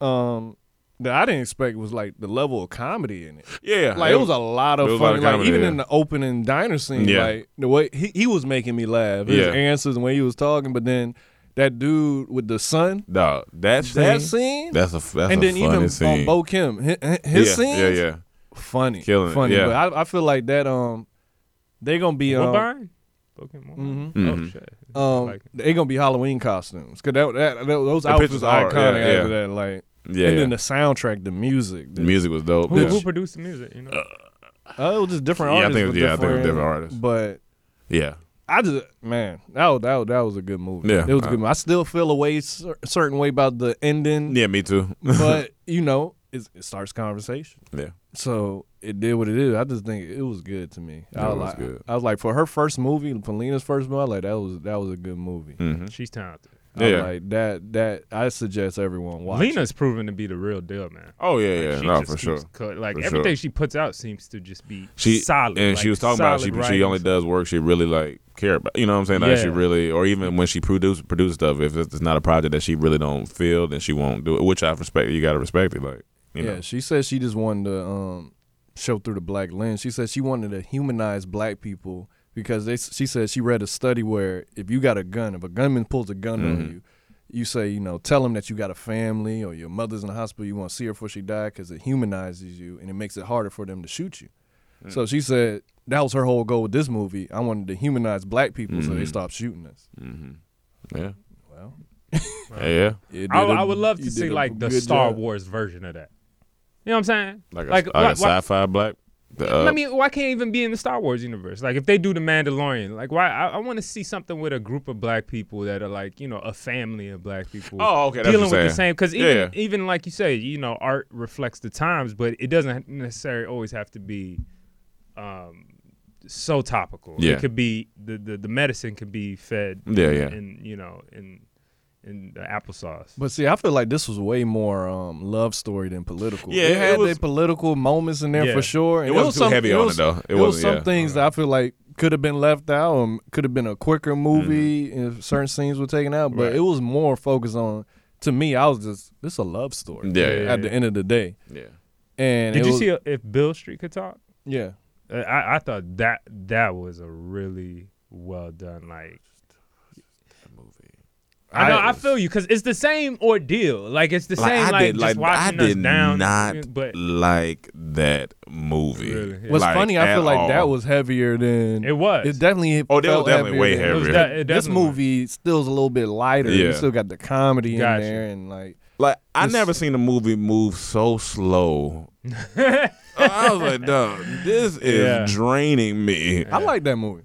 um that I didn't expect was like the level of comedy in it. Yeah, Like it was a lot of it was a lot funny. of like comedy, even yeah. in the opening diner scene, Yeah. like the way he, he was making me laugh. His Yeah. answers and the way he was talking, but then that dude with the son, Dog, that scene, that scene, that's a that's and a then funny even scene. on Bokeem, his, his yeah, scenes, yeah, yeah. funny, Killing it, funny. yeah. But I, I feel like that um they gonna be um, Woodbine? Pokemon. Mhm. Oh Mhm. shit. um Like- they gonna be Halloween costumes because that, that, that- those The outfits are are, iconic yeah, after yeah. that. Like Yeah, and yeah. then the soundtrack, the music, the, The music was dope. Who, yeah. who produced the music? You know. Uh, it was just different Yeah, I artists. think- with yeah, I think it was different artists. But yeah. I just man, that was, that was, that was a good movie. Yeah, it was a I- good. Movie. I still feel a way, cer- certain way about the ending. Yeah, me too. [LAUGHS] but you know, it, it starts conversation. yeah. So it did what it did. I just think it was good to me. Yeah, I it was was like, good. I was like, for her first movie, for Lena's first movie, I was like that was that was a good movie. hmm She's talented. I was Yeah. like that that I suggest everyone watch. it. Lena's proven to be the real deal, man. Oh yeah, yeah, she no, for sure. cut- like For everything sure. she puts out seems to just be She solid. and like, she was talking about she solid she only does work she really like care about. You know what I'm saying? Like she really, or even when she produce produce stuff, if it's not a project that she really don't feel, then she won't do it. Which I respect. You gotta respect it. Like you yeah, know, she said she just wanted to um, show through the black lens. She said she wanted to humanize black people because they. She said she read a study where if you got a gun, if a gunman pulls a gun on Mhm. you, you say, you know, tell them that you got a family or your mother's in the hospital. You want to see her before she died because it humanizes you and it makes it harder for them to shoot you. Mm. So she said that was her whole goal with this movie. I wanted to humanize black people so they Mhm. stop shooting us. hmm yeah, Well, [LAUGHS] yeah, yeah. [LAUGHS] it I, did a- I would love to see like the Star job. Wars version of that. You know what I'm saying? Like a, Like, like, why- a sci-fi black. The, uh, I mean, why can't it even be in the Star Wars universe? Like, if they do the Mandalorian, like, why? I, I want to see something with a group of black people that are like, you know, a family of black people. Oh, okay, that's dealing what with the same. Because even yeah. even like you say, you know, art reflects the times, but it doesn't necessarily always have to be, um, so topical. Yeah. It could be the the, the medicine could be fed. Yeah, in, yeah. In you know in in the applesauce. But see, I feel like this was way more um, love story than political. Yeah, it it had was- their political moments in there Yeah. for sure. And It wasn't was too some, heavy on it, though. It It, was some yeah. things that I feel like could have been left out, or could have been a quicker movie Mm-hmm. if certain scenes were taken out. But Right. it was more focused on. To me, I was just this a love story. Yeah, yeah, At the end of the day, yeah. and Did you was- see if Beale Street could talk? Yeah, Uh, I, I thought that that was a really well done like I know I, feel you because it's the same ordeal like it's the Like, same I like did just like I watching us did down not but like that movie. Really, yeah. What's Like, funny, I feel like all. that was heavier than it was It definitely. Oh, that was definitely heavier way than- It was heavier. de- it This definitely- movie still's a little bit lighter. Yeah. You still got the comedy Gotcha. in there, and like Like I never seen a movie move so slow. [LAUGHS] I was like, dog, this is Yeah. draining me. I like that movie.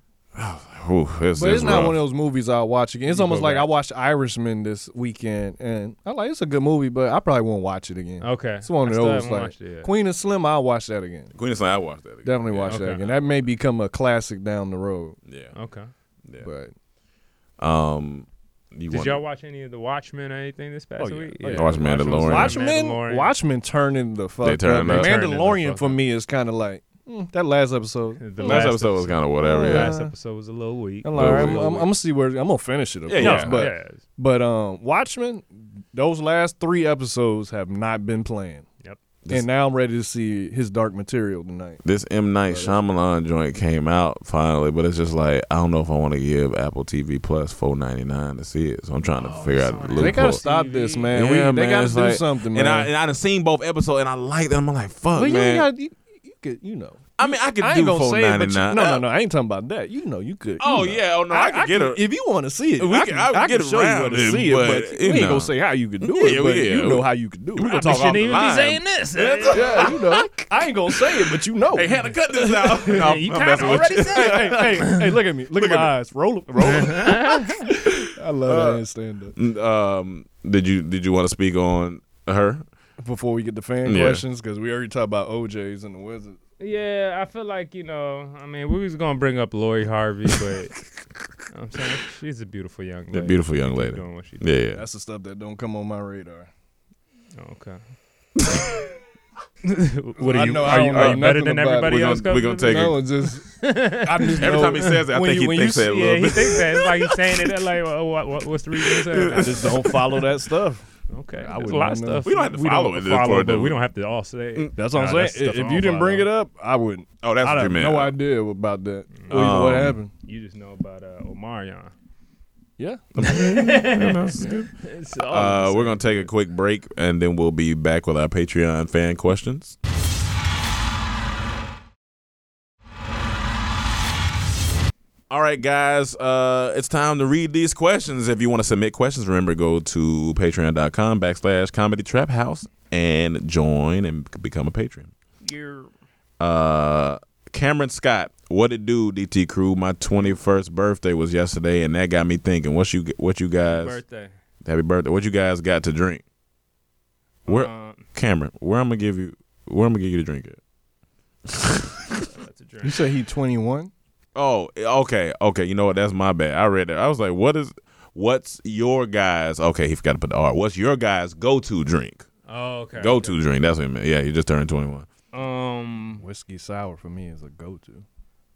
Ooh, it's, But it's, not rough. one of those movies I'll watch again. It's almost go like. I watched Irishman this weekend, and I like it's a good movie, but I probably won't watch it again. okay It's one of those like watched it. Queen and Slim. I'll watch that again. Queen of Slim, I watched that. Again. Definitely yeah. watch that again. That may become a classic down the road. Yeah, okay yeah. But um, you did want y'all watch any of the Watchmen or anything this past Oh, yeah. week Oh, yeah. Watch Mandalorian. Watchmen, Mandalorian. Watchmen turning the fuck turning up. up. Turning the Mandalorian fuck for up. me is kind of like mm, that last episode. the last episode was kind of whatever. the Yeah, last episode was a little weak I'm like, I'm, I'm, I'm gonna see where I'm gonna finish it. Of Yeah, course, yeah. but yeah. but um, Watchmen, those last three episodes have not been playing. Yep. This- and now I'm ready to see his Dark Material tonight. this M Night Shyamalan joint came out finally, but it's just like I don't know if I want to give Apple TV Plus four ninety nine to see it. So I'm trying to figure out the They They loophole. gotta stop this, man. Yeah, We- they man, gotta do like- something, man. And I and I done seen both episodes, and I like them. I'm like, fuck, well, man. ain't got, you, you could, you know. I mean, I could I do ain't gonna four say it, ninety but you, nine. no, no, no. I ain't talking about that. You know, you could. you Oh know. yeah, oh no, I, could get could- her. If you want to see it, We I can- can, I can I get can show you around where to it, see it, but, but you we ain't gonna say how you could do Yeah, it. But yeah. you know how you could do it. We it. can talk off the line. this. yeah, you know. [LAUGHS] I ain't gonna say it, but you know. Hey, Hannah, cut this out. [LAUGHS] No, you I'm kinda already you. said hey, hey, hey, hey, look at me. Look, Look at my eyes. Roll, roll. [LAUGHS] I love that stand up. Um, did you did you want to speak on her? Before we get the fan Yeah. questions, because we already talked about O'Jays and the Wizards. Yeah, I feel like you know. I mean, we was gonna bring up Lori Harvey, but you know what I'm saying she's a beautiful young lady. That beautiful young lady. doing what she Yeah, yeah. That's the stuff that don't come on my radar. Oh, okay. [LAUGHS] what I are you? know I are you, are you better than about it. everybody We're else? gonna- we're gonna take no, it's just [LAUGHS] I just Every know- time he says it, I when think you- he thinks you it a little Yeah, he thinks that. It's like he's saying it. Like, well, what, what, what's the reason? [LAUGHS] I just don't follow that stuff. Okay, I there's wouldn't a lot of stuff. We don't have to follow don't it this follow, but do we we? don't have to all say. it. That's what I'm that's saying. stuff I If don't you didn't bring follow. it up, I wouldn't. Oh, that's I what you have meant. no idea about that. Or even what Um, happened. you just know about uh, Omarion. Yeah. [LAUGHS] It's all Uh, we're gonna take a quick break and then we'll be back with our Patreon fan questions. All right, guys, uh, it's time to read these questions. If you want to submit questions, remember go to patreon.com backslash comedy trap house and join and become a patron. Uh, Cameron Scott, what it do, DT crew? My 21st birthday was yesterday, and that got me thinking. What you what you guys? birthday. Happy birthday. What you guys got to drink? Where Um, Cameron, where I'm gonna give you where I'm gonna give you to drink it? that's a drink. You say he 21? Oh, okay, okay. You know what? That's my bad. I read that. I was like, what is what's your guys okay, he forgot to put the R. What's your guys go to drink? Oh, okay. Go to drink. That's what he meant. Yeah, he just turned twenty one. Um, Whiskey sour for me is a go-to.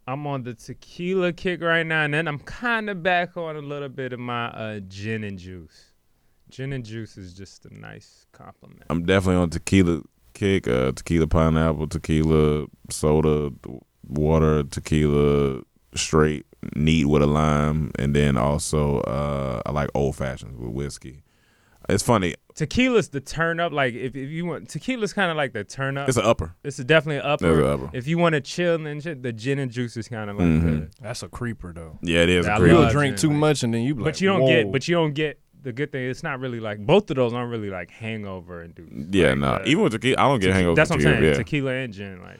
I'm on the tequila kick right now, and then I'm kind of back on a little bit of my uh, gin and juice. Gin and juice is just a nice compliment. I'm definitely on tequila kick, uh, tequila pineapple, tequila soda, water, tequila straight, neat with a lime, and then also uh, I like old fashions with whiskey. It's funny. Tequila's the turn up. Like if, if you want tequila's kind of like the turn up. It's an upper. It's a definitely an upper. It's an upper. If you want to chill and shit, the gin and juice is kind of like Mhm. the. That's a creeper though. Yeah, it is. Yeah, I a creep. You'll drink gin, too like- much and then you be like, But you don't Whoa. get. But you don't get the good thing. It's not really like both of those aren't really like hangover and do. Yeah, like, no. uh, Even with tequila, I don't get tequi- hangover. That's what I'm tequila, saying. Yeah. Tequila and gin, like.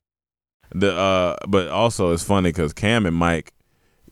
The uh, but also it's funny because Cam and Mike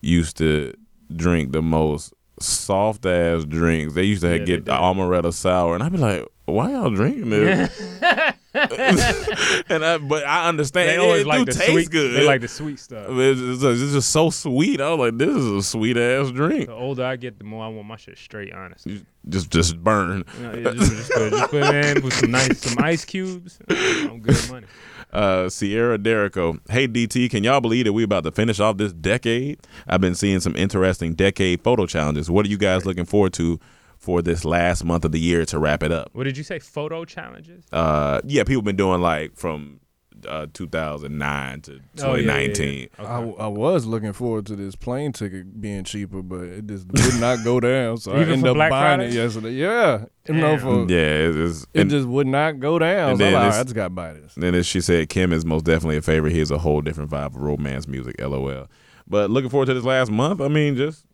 used to drink the most soft ass drinks. They used to Yeah, get the amaretto sour, and I'd be like, "Why y'all drinking this?" [LAUGHS] [LAUGHS] and I, but I understand They always it like the taste sweet. good. They like the sweet stuff. It's, it's, it's just so sweet. I was like, "This is a sweet ass drink." The older I get, the more I want my shit straight. Honestly, You Just just burn. you know, just, just, put, just put it in with some nice some ice cubes. I'm good money. [LAUGHS] Uh, Sierra Derrico. Hey DT, can y'all believe that we about to finish off this decade? I've been seeing some interesting decade photo challenges. What are you guys looking forward to for this last month of the year to wrap it up? What did you say? Photo challenges? Uh, yeah, people been doing like from uh 2009 to Oh, yeah, yeah, yeah. 2019. I, I was looking forward to this plane ticket being cheaper, but it just did not go down. So I Even ended for up Black buying Friday? it yesterday. Yeah, you know, for Yeah, it is. it and just would not go down. and So I'm then like, all I just got to buy this. then as she said, Kim is most definitely a favorite. He has a whole different vibe of romance music. LOL. But looking forward to this last month. I mean, just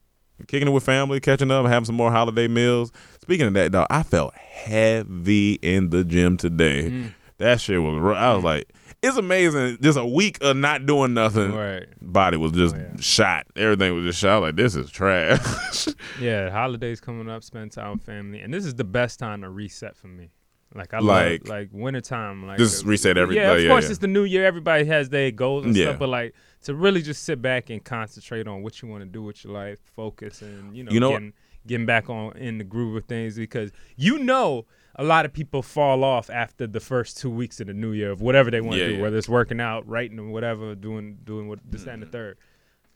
kicking it with family, catching up, having some more holiday meals. Speaking of that, dog, I felt heavy in the gym today. Mm. That shit was. ru- I was like, it's amazing. Just a week of not doing nothing. Right. Body was just Oh, yeah. shot. Everything was just shot. Like this is trash. [LAUGHS] Yeah, holidays coming up, spend time with family, and this is the best time to reset for me. Like I Like- love like wintertime. Like Just uh, reset every- Yeah, of yeah, course yeah. it's the new year. Everybody has their goals and Yeah. stuff, but like to really just sit back and concentrate on what you want to do with your life, focus, and you know, You know getting getting back on in the groove of things because you know a lot of people fall off after the first two weeks of the new year of whatever they want to Yeah, do, yeah. whether it's working out, writing, or whatever, doing doing what this that, and Mm-hmm. the third.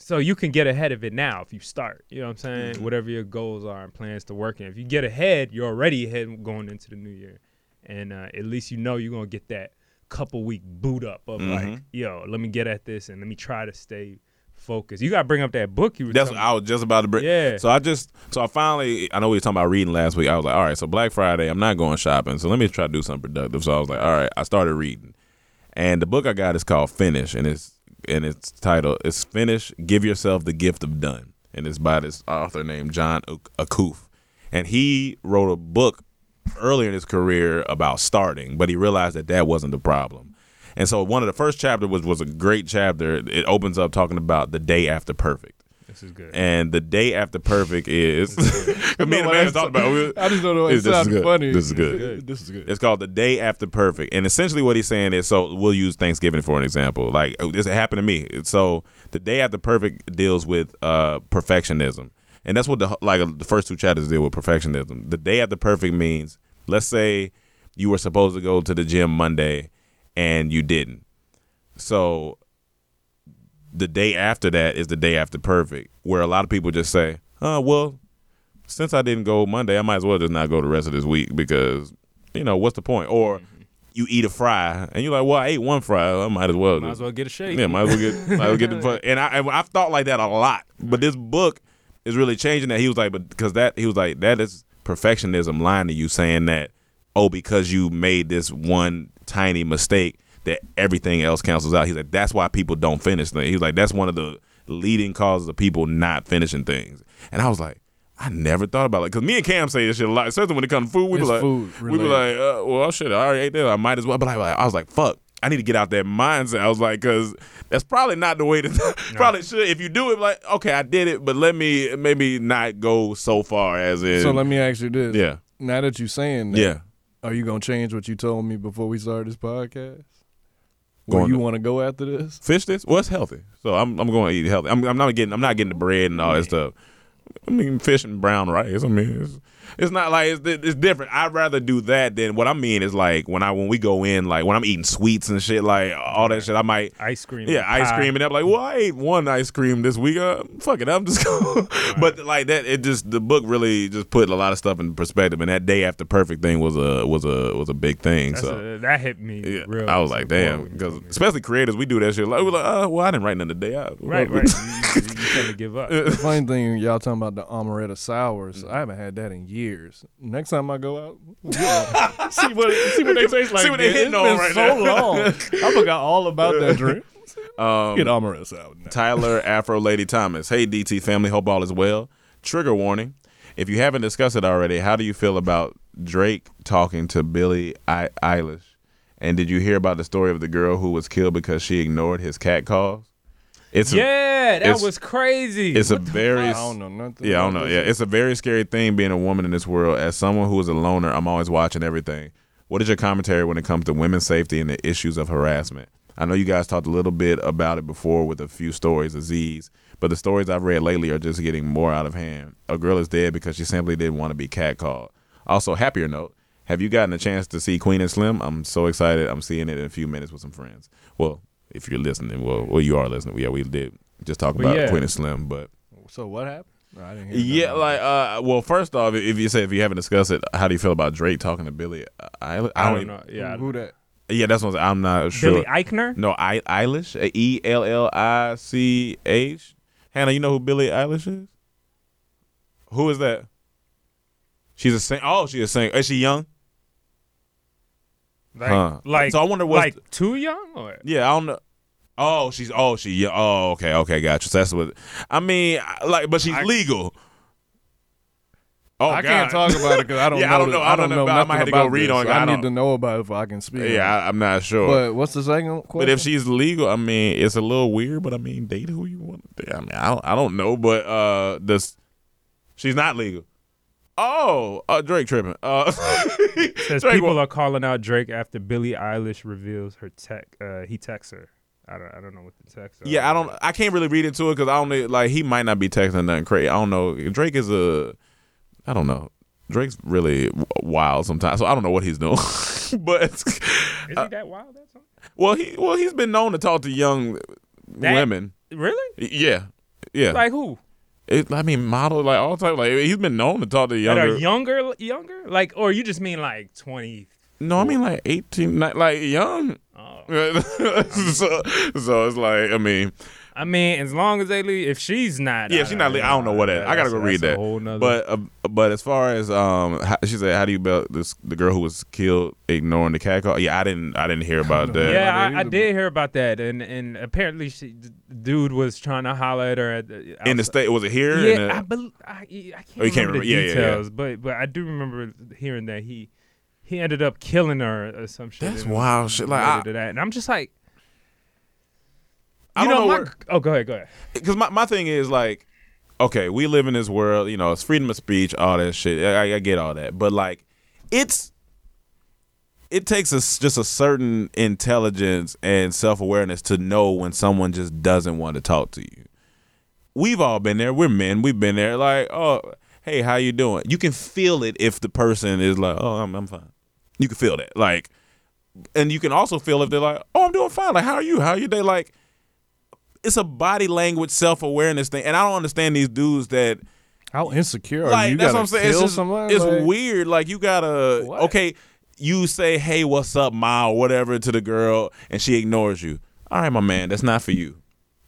So you can get ahead of it now if you start. You know what I'm saying? Mm-hmm. Whatever your goals are and plans to work in. If you get ahead, you're already ahead going into the new year, and uh, at least you know you're gonna get that couple week boot up of like, Mhm. yo, let me get at this and let me try to stay focused. You gotta bring up that book you were. That's what I was just about to bring. Yeah. So I just so I finally I know we were talking about reading last week. I was like, all right, so Black Friday, I'm not going shopping, so let me try to do something productive. So I was like, all right, I started reading, and the book I got is called Finish, and it's and its titled it's Finish. Give yourself the gift of done, and it's by this author named Jon Ak- Acuff, and he wrote a book earlier in his career about starting, but he realized that that wasn't the problem. And so one of the first chapter was was a great chapter. It opens up talking about the day after perfect. This is good. And the day after perfect is [LAUGHS] me and the man talked about. it. I just don't know. It This is sounded good. funny. This is good. This is good. It's called the day after perfect, and essentially what he's saying is, so we'll use Thanksgiving for an example. Like oh, this happened to me. So the day after perfect deals with uh, perfectionism, and that's what the like the first two chapters deal with perfectionism. The day after perfect means, let's say you were supposed to go to the gym Monday, and you didn't. So the day after that is the day after perfect, where a lot of people just say, "Oh well." Since I didn't go Monday, I might as well just not go the rest of this week because you know, what's the point? Or mm-hmm. you eat a fry and you're like, well, I ate one fry. I might as well. Might as well get a shake. Yeah, might as well get, [LAUGHS] might as well get the. And I, I've thought like that a lot. But this book is really changing that. He was like, but because that, he was like, that is perfectionism lying to you saying that, oh, because you made this one tiny mistake, that everything else cancels out. He's like, that's why people don't finish things. He's like, that's one of the leading causes of people not finishing things. And I was like, I never thought about it because me and Cam say this shit a lot, especially when it comes to food. We be like, food we be like, uh, well, shit, I already ate that. I might as well. But I, I was like, fuck, I need to get out that mindset. I was like, because that's probably not the way to. [LAUGHS] probably should if you do it like, okay, I did it, but let me maybe not go so far as in. So let me ask you this. Yeah. Now that you're saying that, Yeah. Are you gonna change what you told me before we started this podcast? Where you want to go after this? fish this? Well, it's healthy, so I'm I'm going to eat healthy. I'm, I'm not getting I'm not getting the bread and all that stuff. I mean, fish and brown rice. I mean, it's, it's not like it's, it's different. I'd rather do that than what I mean is like when I when we go in like when I'm eating sweets and shit like all that shit. I might ice cream. yeah, ice pie. cream, and I'm like, well, I ate one ice cream this week. Uh, fuck it, I'm just [LAUGHS] going. but like that, it just the book really just put a lot of stuff in perspective, and that day after perfect thing was a was a was a big thing. That's so a- that hit me. yeah, real I was like, damn, because especially creators, we do that shit. Like, we're like, oh, well, I didn't write none the day out. Right, [LAUGHS] right. To give up. The funny thing, y'all talking about the amaretto sours. Mm. I haven't had that in years. Next time I go out, we'll get one. see what see what they taste like. See what they hitting It's on been right so now. long. [LAUGHS] I forgot all about that drink. Um, Get amaretto sour. now. Tyler Afro Lady Thomas. Hey, DT family, hope all is well. Trigger warning. If you haven't discussed it already, how do you feel about Drake talking to Billie I- Eilish? And did you hear about the story of the girl who was killed because she ignored his cat calls? It's a, Yeah, that it's- was crazy. it's a What the very I don't know nothing. yeah I don't know yeah it's a very scary thing being a woman in this world. As someone who is a loner, I'm always watching everything. What is your commentary when it comes to women's safety and the issues of harassment? I know you guys talked a little bit about it before with a few stories, Aziz, but the stories I've read lately are just getting more out of hand. A girl is dead because she simply didn't want to be catcalled. Also, happier note, have you gotten a chance to see Queen and Slim? I'm so excited. I'm seeing it in a few minutes with some friends. Well, if you're listening, well, well, you are listening. Yeah, we did just talk But about yeah. Queen and Slim, but So what happened? No, I didn't hear yeah, nothing. like uh, well, first off, if you say if you haven't discussed it, how do you feel about Drake talking to Billie Eilish? I don't even- know. Yeah, who that? Yeah, that's what I'm not sure. Billy Eichner. No, I Eilish, E L L I C H. Hannah, you know who Billie Eilish is? Who is that? She's a sing. Oh, she's a singer. Is she young? Like, Huh. like, So I wonder what's like too young or Yeah, I don't know. Oh, she's oh she yeah. Oh, okay, okay, gotcha. So that's what I mean. I- Like, but she's legal. Oh, I can't God. talk about it because I don't [LAUGHS] Yeah, know. I don't the- know. I don't know. I nothing might have to go about read this. on it. I, I need don't- to know about it if I can speak. Yeah, I, I'm not sure. But what's the second question? But if she's legal, I mean, it's a little weird. But I mean, date who you want. to date. I mean, I don't, I don't know. But uh, this, she's not legal. Oh, uh, Drake tripping. Uh, [LAUGHS] says Drake people are calling out Drake after Billie Eilish reveals her tech. Uh, he texts her. I don't. I don't know what the text. are. Yeah, I don't. I can't really read into it because I don't like he might not be texting nothing crazy. I don't know. Drake is a. I don't know. Drake's really wild sometimes, so I don't know what he's doing. [LAUGHS] but Is he that wild? That's all? well, he well he's been known to talk to young That- women. Really? Yeah, yeah. Like who? It, I mean, model like all type. Like he's been known to talk to That younger. are younger, younger? Like, or you just mean like twenty? no, I mean like eighteen, like young. Oh. [LAUGHS] so, so it's like I mean, I mean, as long as they leave, if she's not, yeah, she's not. li- I don't know what that. I gotta go read that. whole nother- But uh, but as far as um, how, she said, how do you about this? The girl who was killed ignoring the cat call. Yeah, I didn't. I didn't hear about that. yeah, about I, I did hear about that, and and apparently, she, dude was trying to holler at her at the, In the state, was it here? Yeah, the- I, bel I, I can't Oh, you can't remember the remember. Yeah, yeah, yeah. details, but but I do remember hearing that he he ended up killing her or some shit. That's wild shit. Like, I- to that. and I'm just like, I you don't know, know my, where- oh, go ahead, go ahead. because my, my thing is like okay we live in this world you know it's freedom of speech all that shit. I, I get all that. But like it's it takes us just a certain intelligence and self-awareness to know when someone just doesn't want to talk to you. We've all been there. We're men. We've been there. Like oh hey how you doing? You can feel it if the person is like oh i'm, I'm fine. You can feel that. Like and you can also feel if they're like oh i'm doing fine. Like how are you? How are you day? Like it's a body language self awareness thing, and I don't understand these dudes that How insecure are like you? You what I'm saying. It's just it's Like, weird. Like you gotta What? okay, you say hey what's up ma or whatever to the girl, and she ignores you. All right, my man, that's not for you.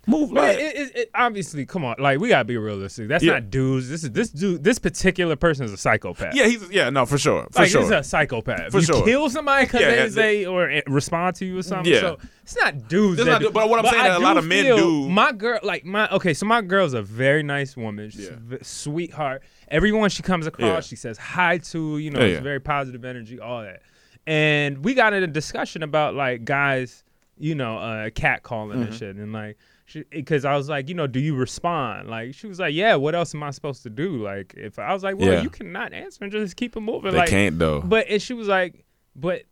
Move like it, it, it, obviously, come on, like we gotta be realistic. That's Yeah. not dudes. This is this dude. This particular person is a psychopath. yeah, he's yeah no for sure for like sure. he's a psychopath. For you sure. kill somebody because Yeah, they yeah, say or eh, respond to you or something. Yeah. So it's not dudes. It's not do- but what I'm saying I that a lot of men do- My girl, like my okay, so my girl's a very nice woman. She's a v- sweetheart. Everyone she comes across, Yeah. she says hi to. You know, Yeah, it's yeah. very positive energy, all that. And we got in a discussion about like guys, you know, uh, cat calling Mm-hmm. and shit, and like. Because I was like, you know, do you respond? Like, she was like, yeah. What else am I supposed to do? Like, if I was like, well, Yeah. you cannot answer and just keep it moving. They like, can't though. but and she was like, but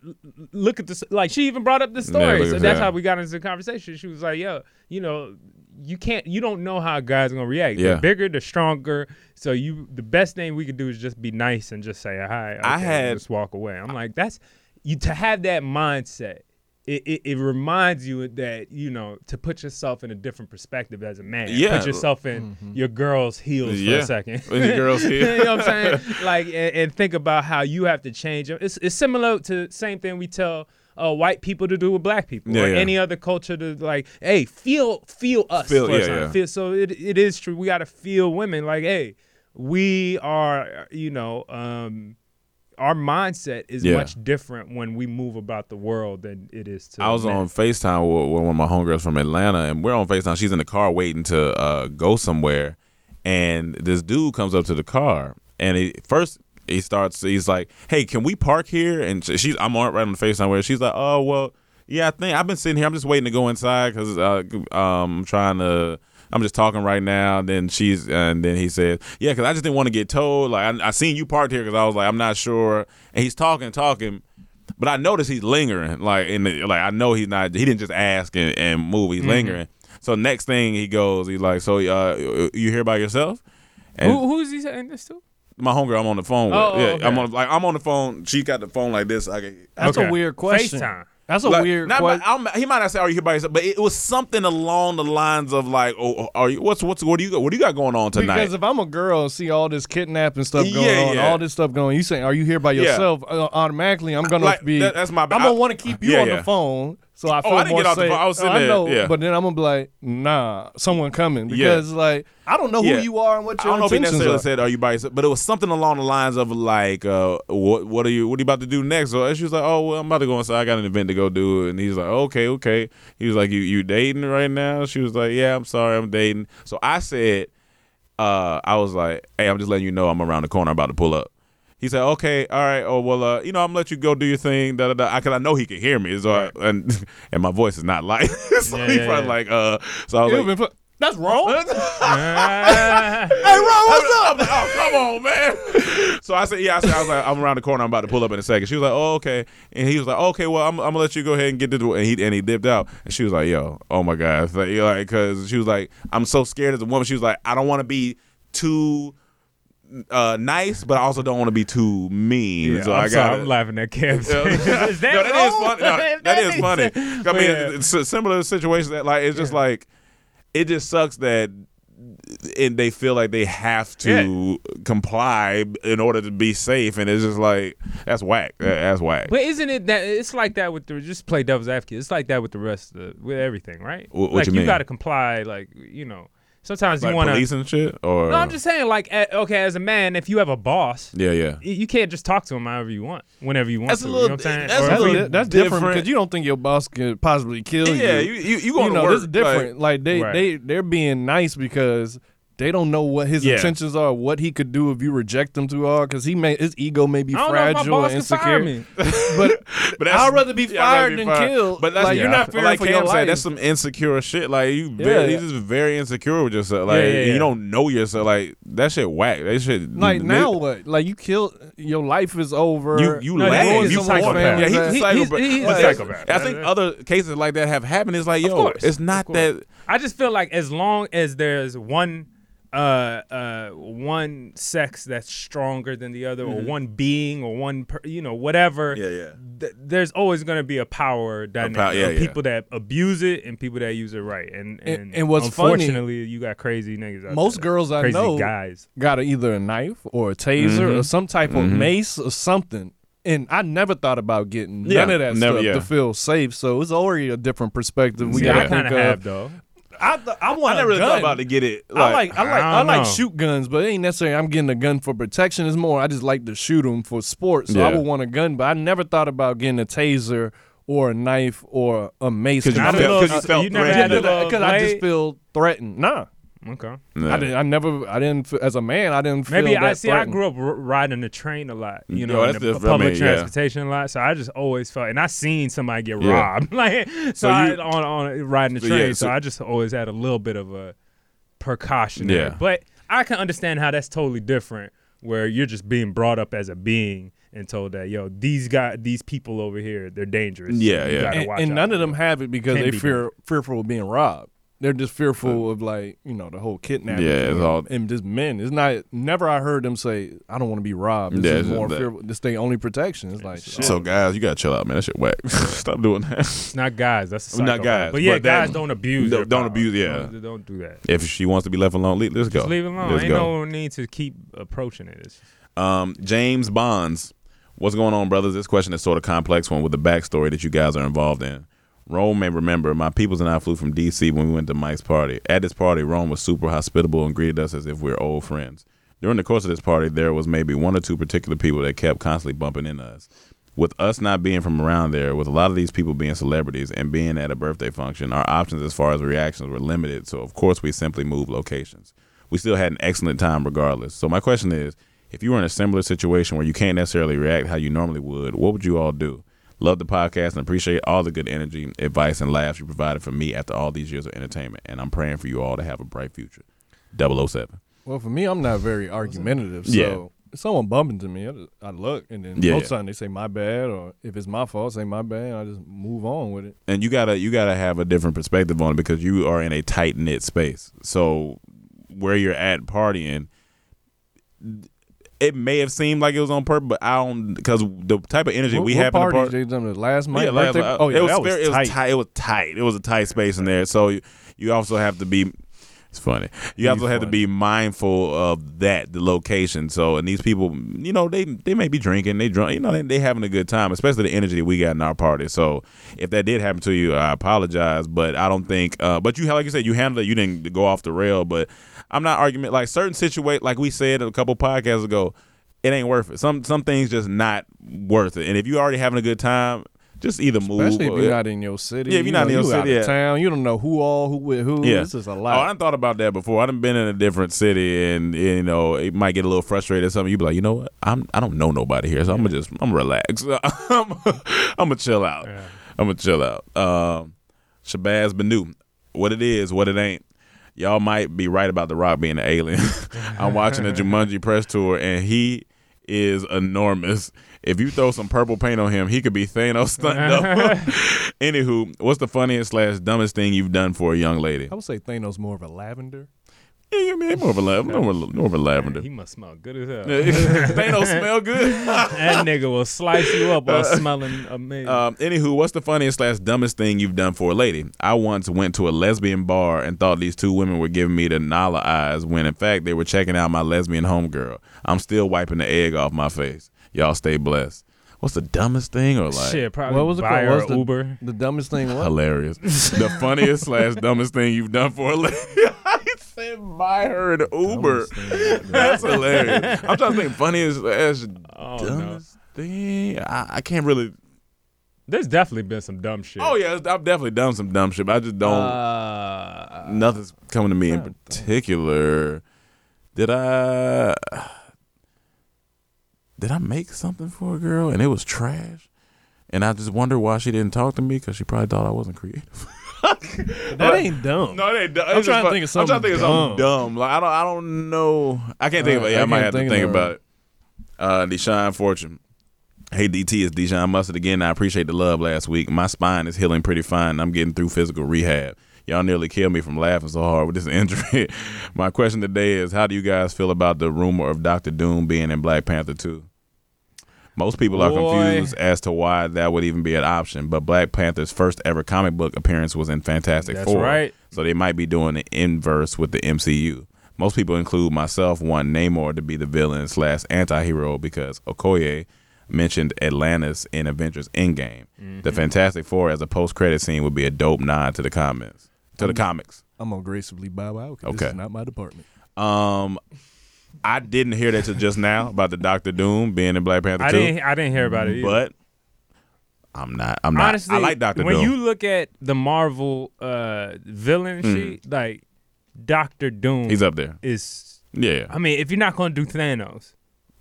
look at this. Like she even brought up the story, look so that's that. how we got into the conversation. She was like, yo, you know, you can't, you don't know how a guy's gonna react. Yeah. The bigger, the stronger. So you, the best thing we could do is just be nice and just say hi. I had- just walk away. I'm like, that's you to have that mindset. It, it, it reminds you that you know to put yourself in a different perspective as a man. Yeah. put yourself in your girl's heels for a second. In your girl's [LAUGHS] you know what I'm saying? Like, and, and think about how you have to change. It's, it's similar to same thing we tell uh, white people to do with black people Yeah, or yeah. any other culture to like, hey, feel feel us. Feel- for a yeah, yeah. Feel, so it, it is true. We got to feel women like, hey, we are, you know, um, our mindset is Yeah. much different when we move about the world than it is to. I was men. on FaceTime with, with one of my homegirls from Atlanta, and we're on FaceTime. She's in the car waiting to uh, go somewhere, and this dude comes up to the car, and he first he starts. He's like, "Hey, can we park here?" And she's I'm on right on the FaceTime where she's like, "Oh well, yeah, I think I've been sitting here. I'm just waiting to go inside because uh, um, I'm trying to." I'm just talking right now. Then she's, and then he says, "Yeah, because I just didn't want to get told. Like I, I seen you parked here because I was like, I'm not sure." And he's talking, talking, but I notice he's lingering. Like, in the, like I know he's not. He didn't just ask and, and move. He's lingering. So next thing he goes, he's like, "So uh, you here by yourself?" And Who, who is he saying this to? my homegirl, I'm on the phone with. Oh, oh, yeah, okay. I'm on like I'm on the phone. She got the phone like this. I can, That's Okay. a weird question. FaceTime. That's a like, weird not question. by- I'm- he might not say, "Are you here by yourself?" But it was something along the lines of like, "Oh, are you? What's what's what do you got? What do you got going on tonight?" Because if I'm a girl and see all this kidnapping stuff going Yeah, on, yeah. all this stuff going, you saying, "Are you here by Yeah. yourself?" Uh, automatically, I'm gonna Like, be. that- that's my- I'm gonna want to keep you yeah, on yeah. the phone, so I Oh, I didn't more get off the safe. phone. I was sitting I there, know, yeah. but then I'm gonna be like, "Nah, someone coming," Yeah. because like I don't know who Yeah. you are and what I your don't know if he intentions necessarily are. said, "Are you by yourself?" But it was something along the lines of like, uh, "What what are you what are you about to do next?" So she was like, "Oh, well, I'm about to go inside. I got an event to go do." And he's like, "Okay, okay." He was like, "You you dating right now?" She was like, "Yeah, I'm sorry, I'm dating." So I said, uh, I was like, "Hey, I'm just letting you know I'm around the corner, I'm about to pull up." He said, "Okay, all right. Oh well, uh, you know, I'm gonna let you go do your thing." Da da da. Because I know he could hear me, so I, and [LAUGHS] and my voice is not light, [LAUGHS] so Yeah, he yeah, probably yeah. like, uh. So I was It like, fu- That's wrong. [LAUGHS] Hey, Ron, what's up? Like, oh, come on, man. So I said, yeah, I said, I was like, I'm around the corner. I'm about to pull up in a second. She was like, oh, okay. And he was like, okay, well, I'm, I'm gonna let you go ahead and get this. And he and he dipped out. And she was like, yo, oh my god, like, you like, because she was like, I'm so scared as a woman. She was like, I don't want to be too. Uh, nice, but I also don't want to be too mean. Yeah, so I'm I got I'm laughing at. [LAUGHS] Yeah. [LAUGHS] is that no, that is funny. No, [LAUGHS] If that is funny. sense. I mean, Yeah. it's a similar situation that like it's just like it just sucks that and they feel like they have to comply in order to be safe, and it's just like that's whack. That's whack. But isn't it that it's like that with the just play devil's advocate? It's like that with the rest of the, with everything, right? What like you mean? got to comply. Like you know, sometimes like you want police to. and shit, or No, I'm just saying, like, okay, as a man, if you have a boss, yeah, yeah. you can't just talk to him however you want, whenever you want That's to. a you little- know what I'm saying? that's a That's, little that's different different. because you don't think your boss could possibly kill you. Yeah, you you you going you know, to work this is different. Like, they Right. they they're being nice because they don't know what his Yeah. intentions are, what he could do if you reject them too hard, because he may his ego may be I don't know if my fragile boss and can fire insecure. me. [LAUGHS] But, [LAUGHS] But I'd rather be [LAUGHS] yeah, rather fired be than fired. killed. But that's, like, you're not but fearing like for Cam your said, life. that's some insecure shit. Like you, Yeah. very, you just very insecure with yourself. Like yeah, yeah. you don't know yourself. Like that shit whack. That shit. like now nigga- what? Like you killed your life is over. You you No, laugh. he's You a want- psychopath. Yeah, he's a He- he's- psychopath. he's a But that's- psychopath. I think other cases like that have happened. It's like, yo, it's not that. I just feel like as long as there's one uh uh one sex that's stronger than the other or one being or one per, you know whatever Mm-hmm. Yeah, yeah. th- there's always going to be a power dynamic pow- yeah, of yeah. people that abuse it and people that use it right and and, And- and what's funny- unfortunately you got crazy niggas out Most there. girls I crazy know guys got a, either a knife or a taser Mm-hmm. or some type of mace or something. And I never thought about getting Yeah, none of that never, stuff yeah. to feel safe. So it's already a different perspective. We yeah, gotta I kind of think have though I, th- I want I never a really gun. thought about to get it. I like I like I I, like know. shoot guns, but it ain't necessarily I'm getting a gun for protection. It's more I just like to shoot them for sports. So I would want a gun, but I never thought about getting a taser or a knife or a mace. 'Cause you felt- 'cause you felt you never had because uh, I just feel threatened. Nah, okay Yeah. I didn't. I never. I didn't. As a man, I didn't feel Maybe that I see. threatened. I grew up r- riding the train a lot, you Yo, know, that's and the, different. I public mean, yeah. transportation a lot. So I just always felt, and I seen somebody get Yeah. robbed, [LAUGHS] like so, So I, you- on on riding the So, train. yeah, so, so- I just always had a little bit of a precautionary. Yeah. But I can understand how that's totally different, where you're just being brought up as a being and told that, yo, these guys, these people over here, they're dangerous. Yeah, You yeah. gotta and, watch and out none of them them. have it because Can they be fear fearful of being robbed. They're just fearful of like you know the whole kidnapping. Yeah, it's all- and just men. It's not. Never I heard them say I don't want to be robbed. It's Yeah, just it's more that- fearful. This thing only protection. It's like shit. So guys, you gotta chill out, man. That shit whack. [LAUGHS] Stop doing that. It's not guys. That's a Not guys, But yeah, but that- guys don't abuse. Don't- don't abuse- yeah. Don't, don't do that. If she wants to be left alone, le- let's go. Just leave it alone. Let's Ain't go. no need to keep approaching it. It's- Um, James Bonds, what's going on, brothers? This question is sort of complex one with the backstory that you guys are involved in. Rome may remember my peoples and I flew from DC when we went to Mike's party. At this party, Rome was super hospitable and greeted us as if we were old friends. During the course of this party, there was maybe one or two particular people that kept constantly bumping into us. With us not being from around there, with a lot of these people being celebrities and being at a birthday function, our options as far as reactions were limited. So of course we simply moved locations. We still had an excellent time regardless. So my question is, if you were in a similar situation where you can't necessarily react how you normally would, what would you all do? Love the podcast and appreciate all the good energy, advice, and laughs you provided for me after all these years of entertainment. And I'm praying for you all to have a bright future. 007. Well, for me, I'm not very argumentative. So Yeah. if someone bumping to me, I, just, I look and then Yeah, most of the time they say my bad, or if it's my fault, say my bad. I just move on with it. and you gotta you gotta have a different perspective on it because you are in a tight knit space. So where you're at partying, it may have seemed like it was on purpose, but I don't because the type of energy what, we what have in the party party. they done the last night? Yeah, uh, oh yeah, it was, was very- it tight. was tight. It was tight. It was a tight space in there. So you, you also have to be. It's funny. You also have to be mindful of that, the location. So, and these people, you know, they they may be drinking, they drunk, you know, they they having a good time, especially the energy that we got in our party. So, if that did happen to you, I apologize, but I don't think. Uh, but you, like you said, you handled it. You didn't go off the rail. But I'm not argument like certain situations, like we said a couple podcasts ago, it ain't worth it. Some some things just not worth it. And if you already having a good time, just either move. Especially if you're not in your city. Yeah, if you're you not know, in your you city, out yeah. town, you don't know who all, who with who. Yeah. This is a lot. Oh, I done thought about that before. I done been in a different city, and you know, it might get a little frustrated. Or something. You be like, you know what? I'm I don't know nobody here, so I'm gonna just I'm gonna relax. I'm, I'm gonna chill out. I'm gonna chill out. Um, Shabazz Benu, what it is, what it ain't. Y'all might be right about The Rock being an alien. [LAUGHS] I'm watching the Jumanji press tour, and he is enormous. If you throw some purple paint on him, he could be Thanos stunt double. [LAUGHS] Anywho, what's the funniest slash dumbest thing you've done for a young lady? I would say Thanos more of a lavender. Yeah, I mean, more of a lavender. More, more of a lavender. He must smell good as hell. [LAUGHS] they don't smell good. [LAUGHS] that nigga will slice you up while smelling amazing. Um, anywho, what's the funniest slash dumbest thing you've done for a lady? I once went to a lesbian bar and thought these two women were giving me the Nala eyes when in fact they were checking out my lesbian homegirl. I'm still wiping the egg off my face. Y'all stay blessed. What's the dumbest thing or like Shit, probably What was it buy called? her What's the, Uber. the dumbest thing? What? hilarious? the funniest [LAUGHS] slash dumbest thing you've done for a lady. I said buy her an Uber. Dumbest. [LAUGHS] That's hilarious. I'm trying to think funniest as Oh, no. dumbest thing. I, I can't really. There's definitely been some dumb shit. Oh yeah, I've definitely done some dumb shit. But I just don't. Uh, nothing's coming to me in particular. Did I did I make something for a girl and it was trash? And I just wonder why she didn't talk to me because she probably thought I wasn't creative. [LAUGHS] That ain't dumb. No, it ain't dumb. I'm trying to fun- think of I'm trying to something think of something dumb. Like I don't, I don't know. I can't think of Uh, it. Yeah, I, I might can't have to think think of about it. Uh, Deshaun Fortune. Hey DT, it's Dijon Mustard again. I appreciate the love last week. My spine is healing pretty fine. I'm getting through physical rehab. Y'all nearly killed me from laughing so hard with this [LAUGHS] injury. My question today is, how do you guys feel about the rumor of Doctor Doom being in Black Panther 2? Most people are Boy. confused as to why that would even be an option, but Black Panther's first ever comic book appearance was in Fantastic That's Four. right. So they might be doing the inverse with the MCU. Most people, include myself, want Namor to be the villain slash anti-hero because Okoye mentioned Atlantis in Avengers Endgame. Mm-hmm. The Fantastic Four as a post-credit scene would be a dope nod to the comments, to the comics. I'm gonna gracefully bow out. Okay. This is not my department. Um, I didn't hear that till just now about the Doctor Doom being in Black Panther I 2. didn't. I didn't hear about it. Either. But I'm not. I'm not. honestly, I like Doctor when Doom. you look at the Marvel uh, villain sheet, like Doctor Doom, Mm. He's up there. Is Yeah. I mean, if you're not going to do Thanos,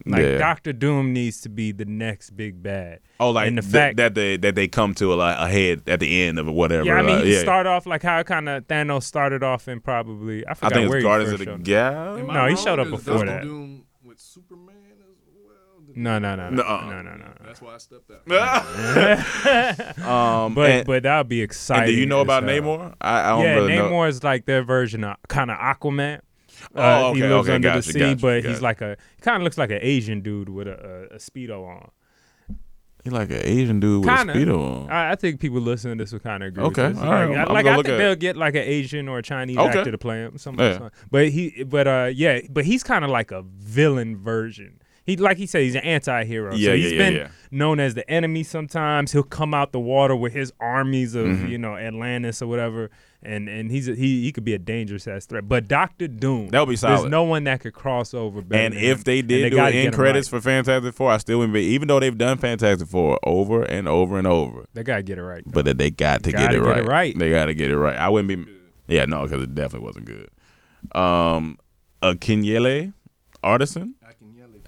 like Yeah. Doctor Doom needs to be the next big bad. Oh, like and the th- fact that they that they come to a, like ahead at the end of whatever. Yeah, I mean, like, he yeah. start off like how kind of Thanos started off in probably I I think where it's he Guardians of first the showed. Galaxy. No, he showed up before that. Doom with Superman as well? No, no, no, no, Nuh-uh. no, no, no. That's why I stepped out. [LAUGHS] um, But and, but that would be exciting. and do you know about hell. Namor? I, I don't yeah, really Namor know. is like their version of kind of Aquaman. Oh, Uh, he okay, lives okay, under gotcha, the sea, gotcha, but gotcha. he's like a he kind of looks like an Asian dude with a, a, a speedo on. He like an Asian dude with Kind a speedo on. I, I think people listening to this will kind of agree. Okay, with this. all right, Like, I'm- I, I'm like I think they'll get like an Asian or a Chinese Okay. actor to play him. Something, Yeah. something. But he, but uh, yeah, but he's kind of like a villain version. He like he said he's an anti-hero. Yeah, so yeah, he's yeah, been yeah. known as the enemy. Sometimes he'll come out the water with his armies of Mhm. you know Atlantis or whatever, and and he's a, he he could be a dangerous ass threat. But Doctor Doom, That would be There's no one that could cross over. better And if they did do gotta it in credits right. for Fantastic Four, I still wouldn't be. Even though they've done Fantastic Four over and over and over, they gotta get it right. but that they got to get Gotta it, get right. it right. They got to get it right. I wouldn't be. Yeah, no, because it definitely wasn't good. Um, Akinyele Artisan.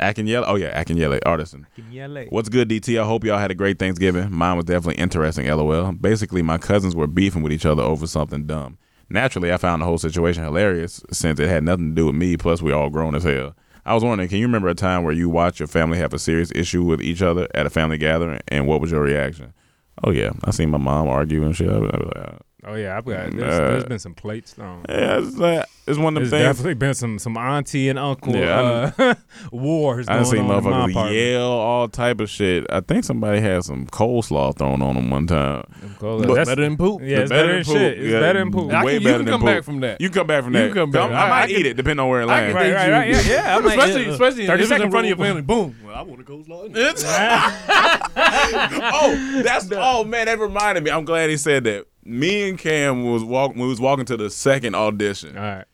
Akinyele. Oh yeah, Akinyele Artisan. Akinyele. What's good, DT? I hope y'all had a great Thanksgiving. Mine was definitely interesting. LOL. Basically, my cousins were beefing with each other over something dumb. Naturally, I found the whole situation hilarious since it had nothing to do with me. Plus, we all grown as hell. I was wondering, can you remember a time where you watched your family have a serious issue with each other at a family gathering, and what was your reaction? Oh yeah, I seen my mom argue and shit. I was, I was like, uh, Oh yeah, I've got. There's, Uh, there's been some plates thrown. yeah, it's, like, it's one of them There's things. definitely been some some auntie and uncle Yeah, uh, [LAUGHS] wars I going seen on my motherfuckers yell all type of shit. I think somebody had some coleslaw thrown on them one time. Coleslaw. But- That's- Better than poop. Yeah, it's better than shit. It's better than poop. I Way can- you better can than come poop. back from that. You can come back from You that. can come back. I, I I- might I eat it depending on where it I lands. can feed right, right, yeah, yeah, I'm especially, yeah, especially if 30 it's in front of your family. Boom. Well, I want a coleslaw. [LAUGHS] [LAUGHS] oh, that's oh man, that reminded me. I'm glad he said that. Me and Cam was walk we was walking to the second audition. All right.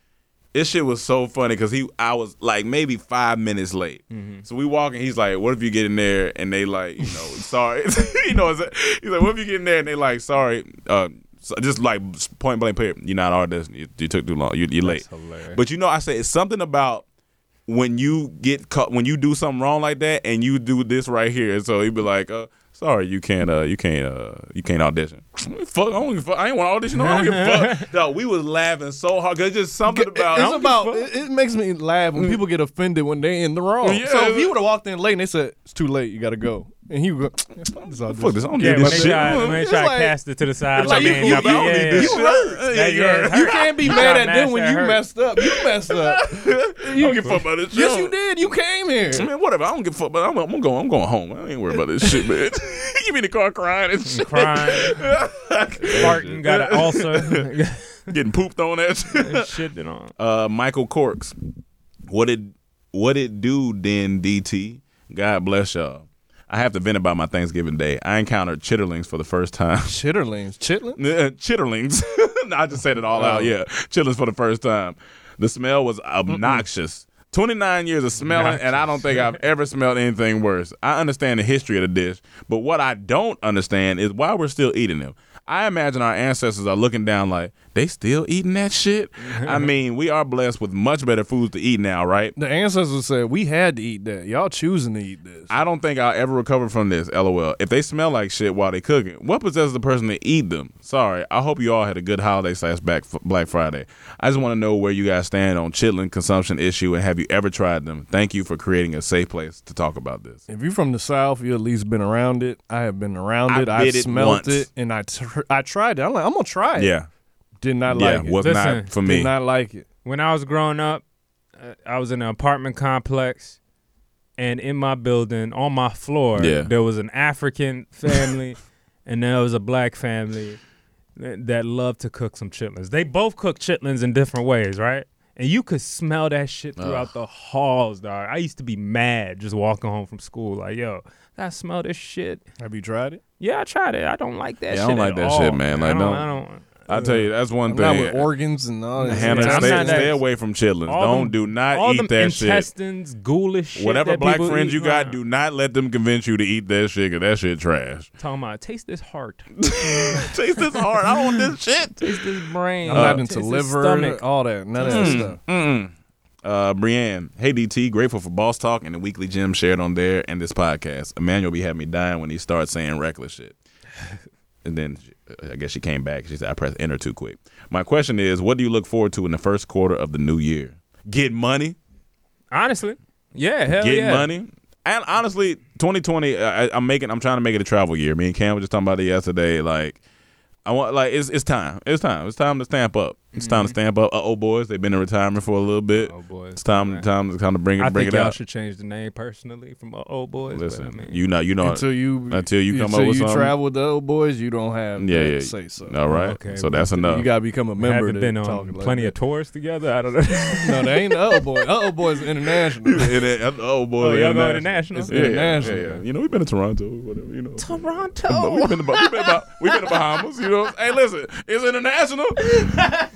This shit was so funny because he I was like maybe five minutes late. Mm-hmm. So we walking, he's like, What if you get in there and they like, you know, [LAUGHS] sorry. [LAUGHS] you know, he's like, What if you get in there and they like, sorry, uh so just like point blank period, you're not audition. You, you took too long. You, you're late. But you know, I say it's something about when you get cut when you do something wrong like that, and you do this right here. So he'd be like, uh, "Sorry, you can't, uh, you can't, uh, you can't audition." [LAUGHS] Fuck, I don't give a fuck. I ain't want to audition. I don't give a fuck. [LAUGHS] No, we was laughing so hard because just something about. It's about. It, it makes me laugh when people get offended when they in the wrong. Yeah. So if he would have walked in late and they said it's too late, you got to go, and he would go, "Fuck this audition." Fuck this. I don't Yeah, need this me shit. try, let me It's try to like- cast it to the side. it's like man, you- yeah, you- don't yeah, need yeah. this You shit. hurt. Yeah, yeah, it You can't be You mad at them when you hurt. messed up. You messed up. [LAUGHS] you don't give a fuck about this shit. yes, you did. You came here. Man, whatever. I don't give a fuck. But I'm, I'm going. I'm going home. I ain't worried about this shit, man. [LAUGHS] [LAUGHS] you be in the car crying and shit. Crying, Martin got an ulcer, Getting pooped on that shit. shit it on. Uh, Michael Corks. What it what it do then DT? God bless y'all. I have to vent about my Thanksgiving day. I encountered chitterlings for the first time. [LAUGHS] Chitterlings, chitlin. Yeah, chitterlings. [LAUGHS] I just said it all out. Oh. Yeah, chitterlings for the first time. The smell was obnoxious. 29 years of smelling, and I don't think I've ever smelled anything worse. I understand the history of the dish, but what I don't understand is why we're still eating them. I imagine our ancestors are looking down like they still eating that shit. I [LAUGHS] mean, we are blessed with much better foods to eat now, right? The ancestors said we had to eat that. Y'all choosing to eat this. I don't think I'll ever recover from this. LOL. If they smell like shit while they cooking, what possesses the person to eat them? Sorry. I hope you all had a good holiday slash Black Black Friday. I just want to know where you guys stand on chitlin consumption issue and have you ever tried them? Thank you for creating a safe place to talk about this. If you're from the South, you at least been around it. I have been around I it. I did it smelled once. it, and I tr- I tried it. I'm like, I'm gonna try it. Yeah. Did not Yeah, like it. was Listen, not for me. Did not like it. When I was growing up, uh, I was in an apartment complex, and in my building, on my floor, Yeah. there was an African family, [LAUGHS] and there was a black family that, that loved to cook some chitlins. They both cook chitlins in different ways, right? And you could smell that shit throughout the halls, dog. I used to be mad just walking home from school, like, yo, I smell this shit. Have you tried it? Yeah, I tried it. I don't like that Yeah, I don't like at that all, shit, man. Like, I don't, don't- I don't I tell you, that's one I'm not thing. with organs and all that. Hannah, shit. Stay, stay away from chitlins. all Don't them- do not all eat them that shit. intestines, ghoulish shit. Whatever that black friends eat, you got, nah. do not let them convince you to eat that shit. Cause that shit trash. Talking about taste this heart, [LAUGHS] Taste this heart. I want this shit. [LAUGHS] taste this brain. I'm not taste into this liver, stomach. all that. None of that stuff. Mm-mm. Uh, Brienne, hey DT, grateful for Boss Talk and the weekly gym shared on there and this podcast. Emmanuel be having me dying when he starts saying reckless shit. [LAUGHS] And then uh, I guess she came back. She said I pressed enter too quick. My question is, what do you look forward to in the first quarter of the new year? Get money, Honestly, yeah, hell yeah. get yeah. money. And honestly, 2020, I, I'm making, I'm trying to make it a travel year. Me and Cam were just talking about it yesterday. Like, I want, like, it's it's time. It's time. It's time to stamp up. It's time to stamp up. Uh oh, boys, they've been in retirement for a little bit. Oh boys, It's time, time to kind of bring it, I bring think it y'all out. should change the name personally from uh, old boys. Listen, but, I mean, you know, you know, Until you until you come until up with you something. travel with the old boys, you don't have yeah, that yeah, to say so. All right, Okay, so that's enough. You gotta become a member. haven't been talk on like plenty that. of tours together. I don't know. [LAUGHS] No, they ain't the old boys. The old boys are international. [LAUGHS] It uh, oh boy, Oh, y'all go international. international? It's Yeah, yeah, international. yeah, yeah. You know, we've been to Toronto, whatever. You know, Toronto. We've been to we've been to, we've been to Bahamas. You know, hey, listen, it's international. [LAUGHS]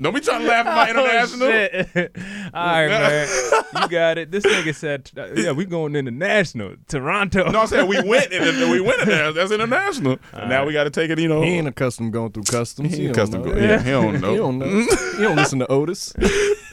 Don't be trying to laugh at my [LAUGHS] international. Oh, shit. [LAUGHS] All right, man. You got it. This nigga said, uh, "Yeah, we going international, Toronto." No, I'm saying we [LAUGHS] went and we went in there. That's international. And now we got to take it. You know, He ain't accustomed going through customs. He He, ain't don't custom know. go- yeah, he don't know. He don't know. he don't listen to Otis.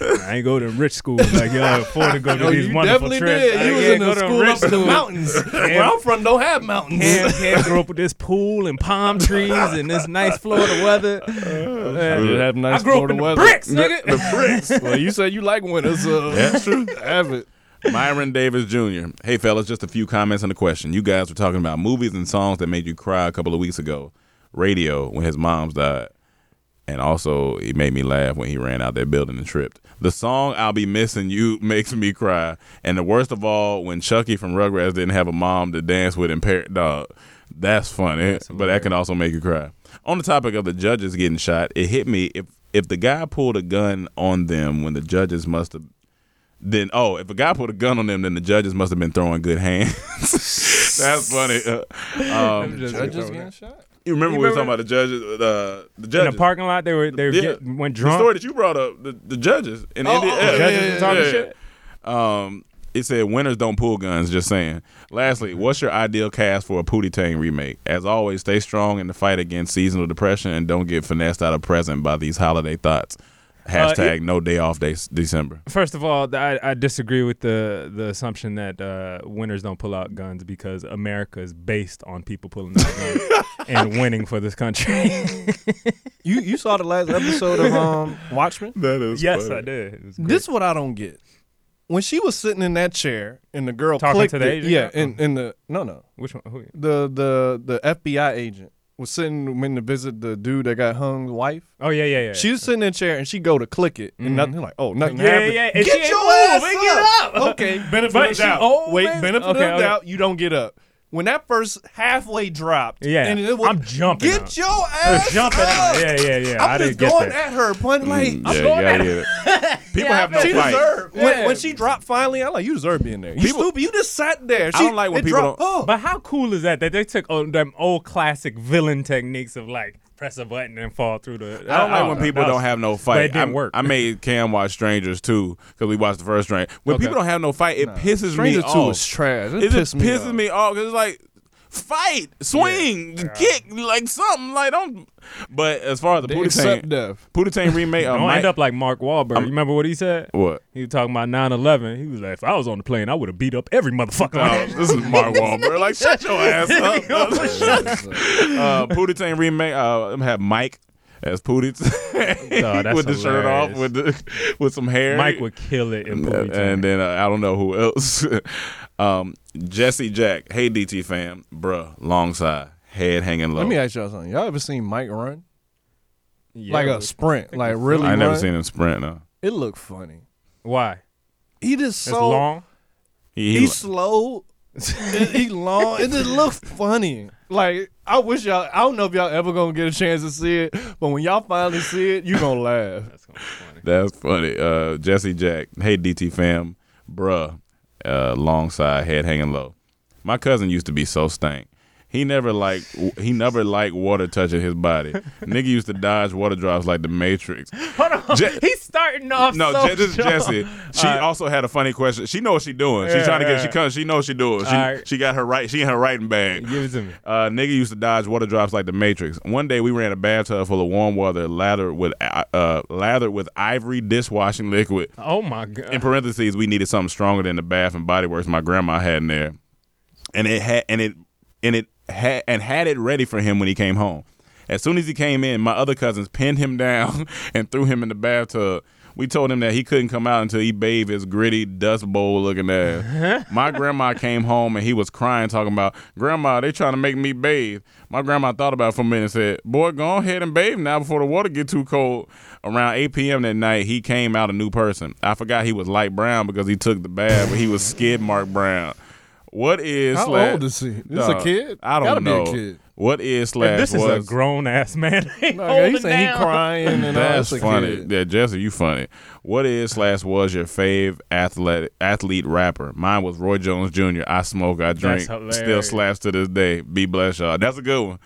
I ain't go to rich school like y'all afford to go to Oh, these you wonderful definitely trips. did. I You was in go the school up in the schools. mountains. Where I'm from, don't have mountains. Can't, can't grow up with this pool and palm trees and this nice Florida weather. I Man, did have nice I grew up Florida in the weather. bricks, nigga. the bricks. [LAUGHS] Well, you said you like winter, so [LAUGHS] That's true. have it. Myron Davis Jr. Hey, fellas, just a few comments on the question. You guys were talking about movies and songs that made you cry a couple of weeks ago. Radio when his mom's died. And also, he made me laugh when he ran out that building and tripped. The song "I'll Be Missing You" [LAUGHS] makes me cry, and the worst of all, when Chuckie from Rugrats didn't have a mom to dance with in Par- dog. That's funny, but that can also make you cry. On the topic of the judges getting shot, it hit me if if the guy pulled a gun on them when the judges must have then oh, if a guy put a gun on them, then the judges must have been throwing good hands. [LAUGHS] That's funny. Uh, um, Judges getting shot. you remember You we were talking about the judges? Uh, the judges In the parking lot, they were they were Yeah. get, went The drunk. story that you brought up, the, the judges in Oh, India. oh, yeah, Judges yeah, were talking yeah, shit. Um, it said winners don't pull guns. Just saying. Lastly, what's your ideal cast for a Pootie Tang remake? As always, stay strong in the fight against seasonal depression and don't get finessed out of present by these holiday thoughts. Hashtag it- no day off day December. First of all, I, I disagree with the the assumption that uh, winners don't pull out guns because America is based on people pulling out guns [LAUGHS] and winning for this country. You you saw the last episode of um [LAUGHS] Watchmen? That is yes, I did. It was great. This is what I don't get. When she was sitting in that chair and the girl Talking clicked to the it, agent? yeah, in, in the no no which one? Who? the the the FBI agent was sitting when to visit the dude that got hung wife. Oh yeah, yeah, yeah. She was sitting in a chair and she go to click it and nothing like oh nothing Mm-hmm. Yeah, happened. yeah, and she Get ain't your move, ass and up. get up. Okay, [LAUGHS] benefit But of she- doubt. oh, Wait, man. benefit Okay, of okay. doubt. You don't get up. When that first halfway dropped, Yeah, and it was, I'm jumping Get up. your ass jumping up. out. Yeah, yeah, yeah. I'm I just didn't get going that. at her, pointing like Mm, I'm yeah, going you at her. get it. [LAUGHS] People have no she fight. deserved Yeah. when, when she dropped finally. I'm like, you deserve being there. You People- stupid. You just sat there. I don't like when people dropped. don't- Oh. But how cool is that that they took oh, them old classic villain techniques of like press a button and fall through the. I don't like Oh, when people was- don't have no but fight. it didn't I, work. I made Cam watch Strangers too because we watched the first Stranger. When Okay. people don't have no fight, it pisses Stranger me Two off. was trash. It, It just me pisses off. me off because it's like fight, swing, kick, like something. Like don't. But as far as the They Pootie accept Tang, death. Pootie Tang remake, uh, Don't Mike- end up like Mark Wahlberg. I'm- you remember what he said? what? He was talking about 9-11. He was like, if I was on the plane, I would have beat up every motherfucker. Oh, [LAUGHS] this is Mark Wahlberg. Like, shut your [LAUGHS] ass up. [LAUGHS] uh, Pootie Tang remake. Uh, I'm have Mike as Pootie that's with the shirt off, with the with some hair. Mike would kill it in and, Pootie and then uh, I don't know who else. um, Jesse Jack. Hey DT fam, bruh. Long side, head hanging low. Let me ask y'all something. Y'all ever seen Mike run? Yeah, like a sprint, like really I never seen him sprint. No. It looked funny. Why? He just It's so long. He, he, He's slow. he long. It just looks funny. Like I wish y'all. I don't know if y'all ever gonna get a chance to see it, but when y'all finally see it, you gonna laugh. That's gonna be funny. That's funny. Uh, Jesse Jack. Hey DT fam, bruh. Uh, long side, head hanging low. My cousin used to be so stank. He never liked he never liked water touching his body. [LAUGHS] Nigga used to dodge water drops like the Matrix. Hold on. Je- He's starting off No, so Je- this is. Jesse. She right. also had a funny question. She knows what she doing. She's Yeah, trying to get. yeah. She comes. She knows she doing. She right. she got her right. She in her writing bag. Give it to me. Uh, nigga used to dodge water drops like the Matrix. One day we ran a bathtub full of warm water lathered with uh, uh, lathered with ivory dishwashing liquid. Oh my god. In parentheses, we needed something stronger than the Bath and Body Works my grandma had in there, and it had and it and it had and had it ready for him when he came home. As soon as he came in, my other cousins [LAUGHS] pinned him down and threw him in the bathtub. We told him that he couldn't come out until he bathed his gritty dust bowl looking ass. [LAUGHS] my grandma came home and he was crying, talking about, Grandma, they trying to make me bathe. My grandma thought about it for a minute and said, Boy, go ahead and bathe now before the water get too cold. Around 8 p.m. that night, he came out a new person. I forgot he was light brown because he took the bath, but he was skid mark brown. What is How slash- old is he? This a kid? I don't Gotta be a know. kid. What is slash If this is was a grown ass man. Ain't No, yeah, he holding saying he crying and [LAUGHS] That's that's funny. kid. Yeah, Jesse, you funny. What is slash was your fave athlete athlete rapper? Mine was Roy Jones Jr. I smoke, I drink. Still hilarious. slash to this day. Be blessed, y'all. That's a good one.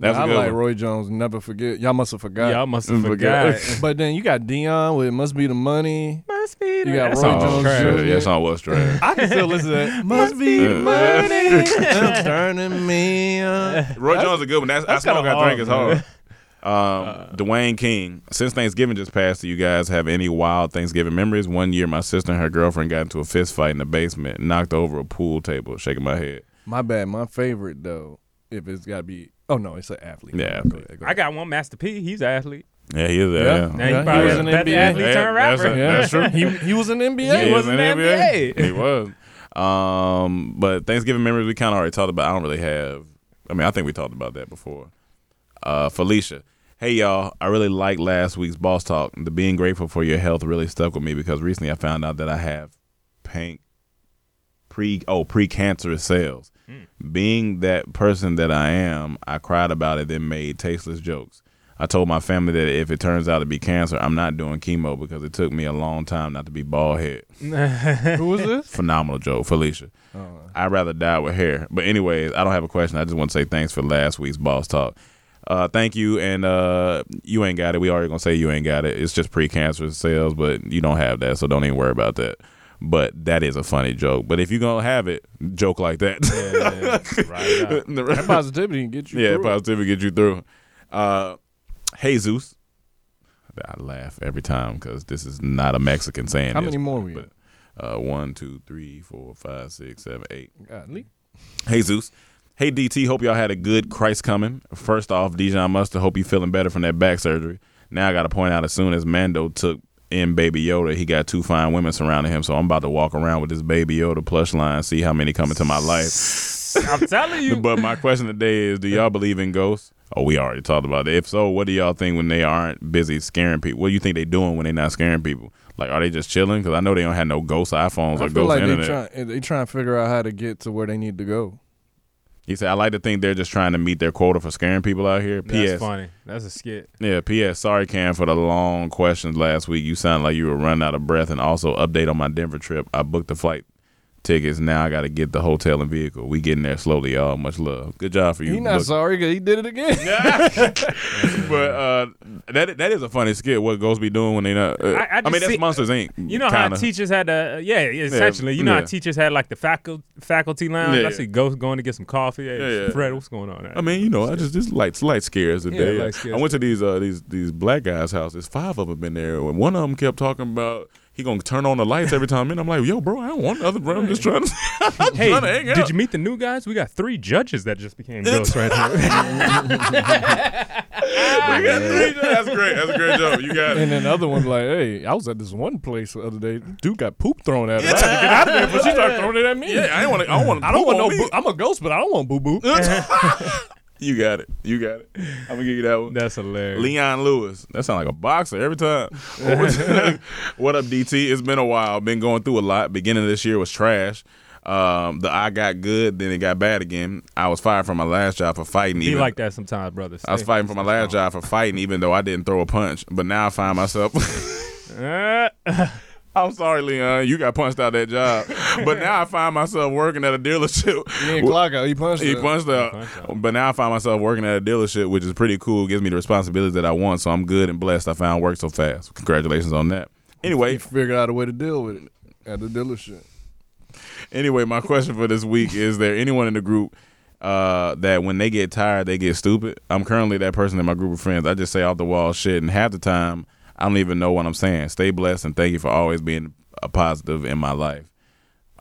That's I a good like one. Roy Jones. Never forget. Y'all must have forgot. Y'all must have Forgot. forgot. [LAUGHS] But then you got Deion with "Must Be the Money." Must be You got That's Roy all Jones trash. Jr. Yeah, that song was trash. I can still listen to that. [LAUGHS] Must be the money. [LAUGHS] Turning me on. Roy Jones is a good one. That's, That's I smoke, kinda I drink is hard, hard. Um, Dwayne King. Since Thanksgiving just passed, do you guys have any wild Thanksgiving memories? One year, my sister and her girlfriend got into a fist fight in the basement, knocked over a pool table. Shaking my head. My bad. My favorite though, if it's got to be. Oh no, it's an athlete. Yeah, Go ahead, go I got one Master P. He's an athlete. Yeah, he is. Yeah. Yeah, Now he probably he was was an NBA. athlete Yeah, turned that's rapper. a- that's true. he he was in the NBA. He was in the NBA. He was. Um, but Thanksgiving memories we kind of already talked about. I don't really have. I mean, I think we talked about that before. Uh, Felicia. Hey y'all, I really liked last week's boss talk. The being grateful for your health really stuck with me because recently I found out that I have pink pre oh precancerous cells. Being that person that I am, I cried about it then made tasteless jokes. I told my family that if it turns out to be cancer, I'm not doing chemo because it took me a long time not to be bald head. [LAUGHS] Who was this? Phenomenal joke, Felicia. I'd rather die with hair. But anyways, I don't have a question. I just want to say thanks for last week's boss talk. Uh, thank you, and uh, you ain't got it. We already gonna say you ain't got it. It's just precancerous cells, but you don't have that, so don't even worry about that. But that is a funny joke. But if you're gonna have it, joke like that. Right. That positivity can get you. yeah, through positivity get you through. Uh, Jesus, I laugh every time because this is not a Mexican saying. How this, many more we but, uh, one, two, three, four, five, six, seven, eight. Godly. Hey Zeus. Hey DT, hope y'all had a good Christ coming. First off, Dijon Mustard, hope you feeling better from that back surgery. Now I gotta point out as soon as Mando took in Baby Yoda, he got two fine women surrounding him. So I'm about to walk around with this Baby Yoda plush line, see how many come into my life. I'm [LAUGHS] telling you. But my question today is, do y'all believe in ghosts? Oh, we already talked about it. If so, what do y'all think when they aren't busy scaring people? What do you think they doing when they're not scaring people? Like, are they just chilling? Because I know they don't have no ghost iPhones I or feel ghost like they internet. trying they trying to figure out how to get to where they need to go. He said, I like to think they're just trying to meet their quota for scaring people out here. That's P.S. funny. That's a skit. Yeah, P.S. Sorry, Cam, for the long questions last week. You sound like you were running out of breath. And also, update on my Denver trip. I booked a flight tickets. Now I got to get the hotel and vehicle. We getting there slowly, y'all. Much love. Good job for you. He not Look- sorry 'cause he did it again. [LAUGHS] but uh, that that is a funny skit. What Ghost be doing when they not? Uh, I- I I, mean, just that's see- Monsters Inc. You know kinda. how teachers had to, yeah, essentially. You know yeah. how teachers had like the faculty faculty lounge. Yeah, I yeah. see Ghost going to get some coffee. Hey, Yeah, yeah. Fred, what's going on? I mean, you know, I just just light light scares Yeah, today. light scares. I went to these uh these these black guys' houses. Five of them been there, and one of them kept talking about he gonna turn on the lights every time. And I'm like, yo, bro, I don't want nothing, bro. I'm just trying to. [LAUGHS] I'm hey, trying to hang did you meet the new guys? We got three judges that just became ghosts right here. [LAUGHS] We got three- That's great. That's a great joke. You got it. And then the other one like, hey, I was at this one place the other day. Dude got poop thrown at him. I had to get out of there, but she started throwing it at me. Yeah, I ain't want to. I don't want. I don't want no. Boo- I'm a ghost, but I don't want boo boo. [LAUGHS] You got it. You got it. I'm gonna give you that one. That's hilarious. Leon Lewis. That sounds like a boxer every time. [LAUGHS] what up, DT? It's been a while. Been going through a lot. Beginning of this year was trash. Um, the I got good, then it got bad again. I was fired from my last job for fighting. Be even- like that sometimes, brother. I was fighting for my last job for fighting, even though I didn't throw a punch. But now I find myself. [LAUGHS] [LAUGHS] I'm sorry, Leon. You got punched out that job. But now I find myself working at a dealership. He didn't out. He punched. He her. punched out. But now I find myself working at a dealership, which is pretty cool. Gives me the responsibilities that I want. So I'm good and blessed. I found work so fast. Congratulations on that. Anyway, He figured out a way to deal with it at the dealership. anyway, my question for this week is: There anyone in the group uh, that when they get tired, they get stupid? I'm currently that person in my group of friends. I just say off the wall shit, and half the time I don't even know what I'm saying. Stay blessed and thank you for always being a positive in my life.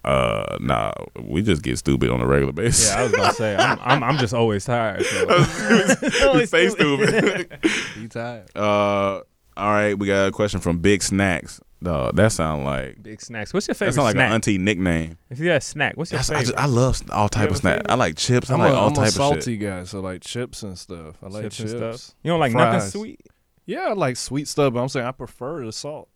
Uh, nah, we just get stupid on a regular basis. yeah, I was about to say, I'm, [LAUGHS] I'm, I'm just always tired. So. [LAUGHS] we stay stupid. He [LAUGHS] tired. Uh, all right, we got a question from Big Snacks. Dog, that sound like Big snacks. What's your favorite? Snack? That favorite sound like snack? an auntie nickname. If you had a snack, what's your That's, I, favorite? just, I love all type of snacks. I like chips. I I'm, like a, all I'm type a of salty shit. guy, so like chips and stuff. I like Chips chips. and stuff. You don't like Fries. nothing sweet? Yeah, I like sweet stuff, but I'm saying I prefer the salt.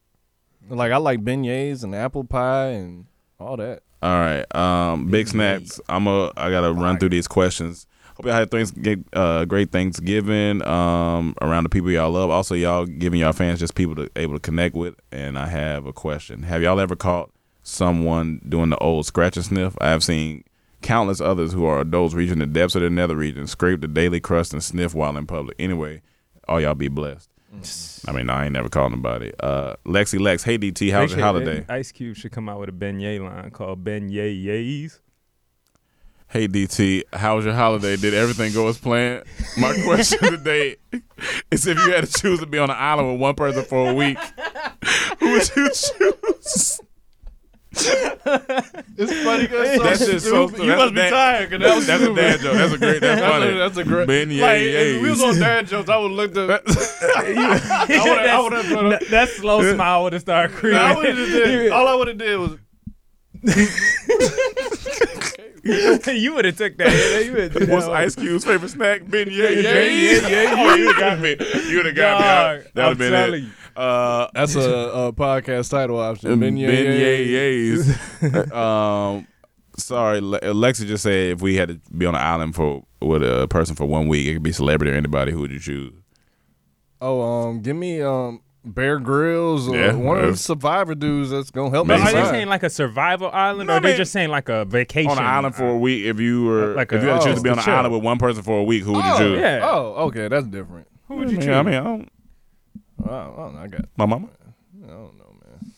Like I like beignets and apple pie and all that. All right, um, Big Snacks. I'm a. I gotta run through these questions. Hope y'all had things get uh, great Thanksgiving um, around the people y'all love. Also, y'all giving y'all fans just people to able to connect with. And I have a question: Have y'all ever caught someone doing the old scratch and sniff? I have seen countless others who are adults reaching the depths of their nether region, scrape the daily crust, and sniff while in public. Anyway, all y'all be blessed. I mean, I ain't never called nobody. Uh, Lexi Lex, hey DT, how's your holiday? Ice Cube should come out with a beignet line called beignet yays. Hey DT, how was your holiday? Did everything go as planned? My [LAUGHS] question today is if you had to choose to be on an island with one person for a week, who would you choose? It's funny because That's just so You that's must be tired. 'cause that was That's a dad joke. That's a great. That's That's funny. a, that's a great. Ben like, if we was on dad jokes, I would look at. [LAUGHS] [LAUGHS] I would have put. a- that slow smile would have started creeping. I did. [LAUGHS] All I would have did was. you would have took that. You would've What's. Ice Cube's favorite snack? Ben yeah, yeah, yeah, yeah, yeah. Oh, you would have got me. You would have got me. That would have been it. you. Uh, That's a, a podcast title option. Ben Beignet. Yays. [LAUGHS] um, sorry, Le- Lexi just said if we had to be on an island for with a person for one week, it could be celebrity or anybody. Who would you choose? Oh, um, give me um Bear Grylls or Yeah, one of the Survivor dudes that's gonna help But me. are they saying like a survival island, No, or I they just saying like a vacation on an island for a week. If you were Like if you had to choose oh, to be on an chill. island with one person for a week, who would you oh, choose? Yeah. Oh, okay, that's different. Who would you I choose? I mean, I don't, I don't, I. I got. my mama. I don't know, man.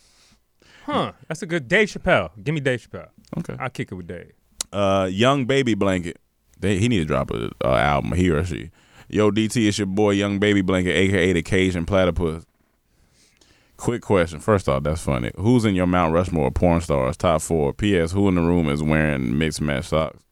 huh? That's a good Dave Chappelle. Give me Dave Chappelle. Okay. I'll kick it with Dave. Uh, young baby blanket. They, he need to drop a uh, album. He or she. Yo, DT, it's your boy, Young Baby Blanket, aka the Cajun Platypus. Quick question. First off, that's funny. Who's in your Mount Rushmore porn stars top four? P.S. Who in the room is wearing mixed match socks?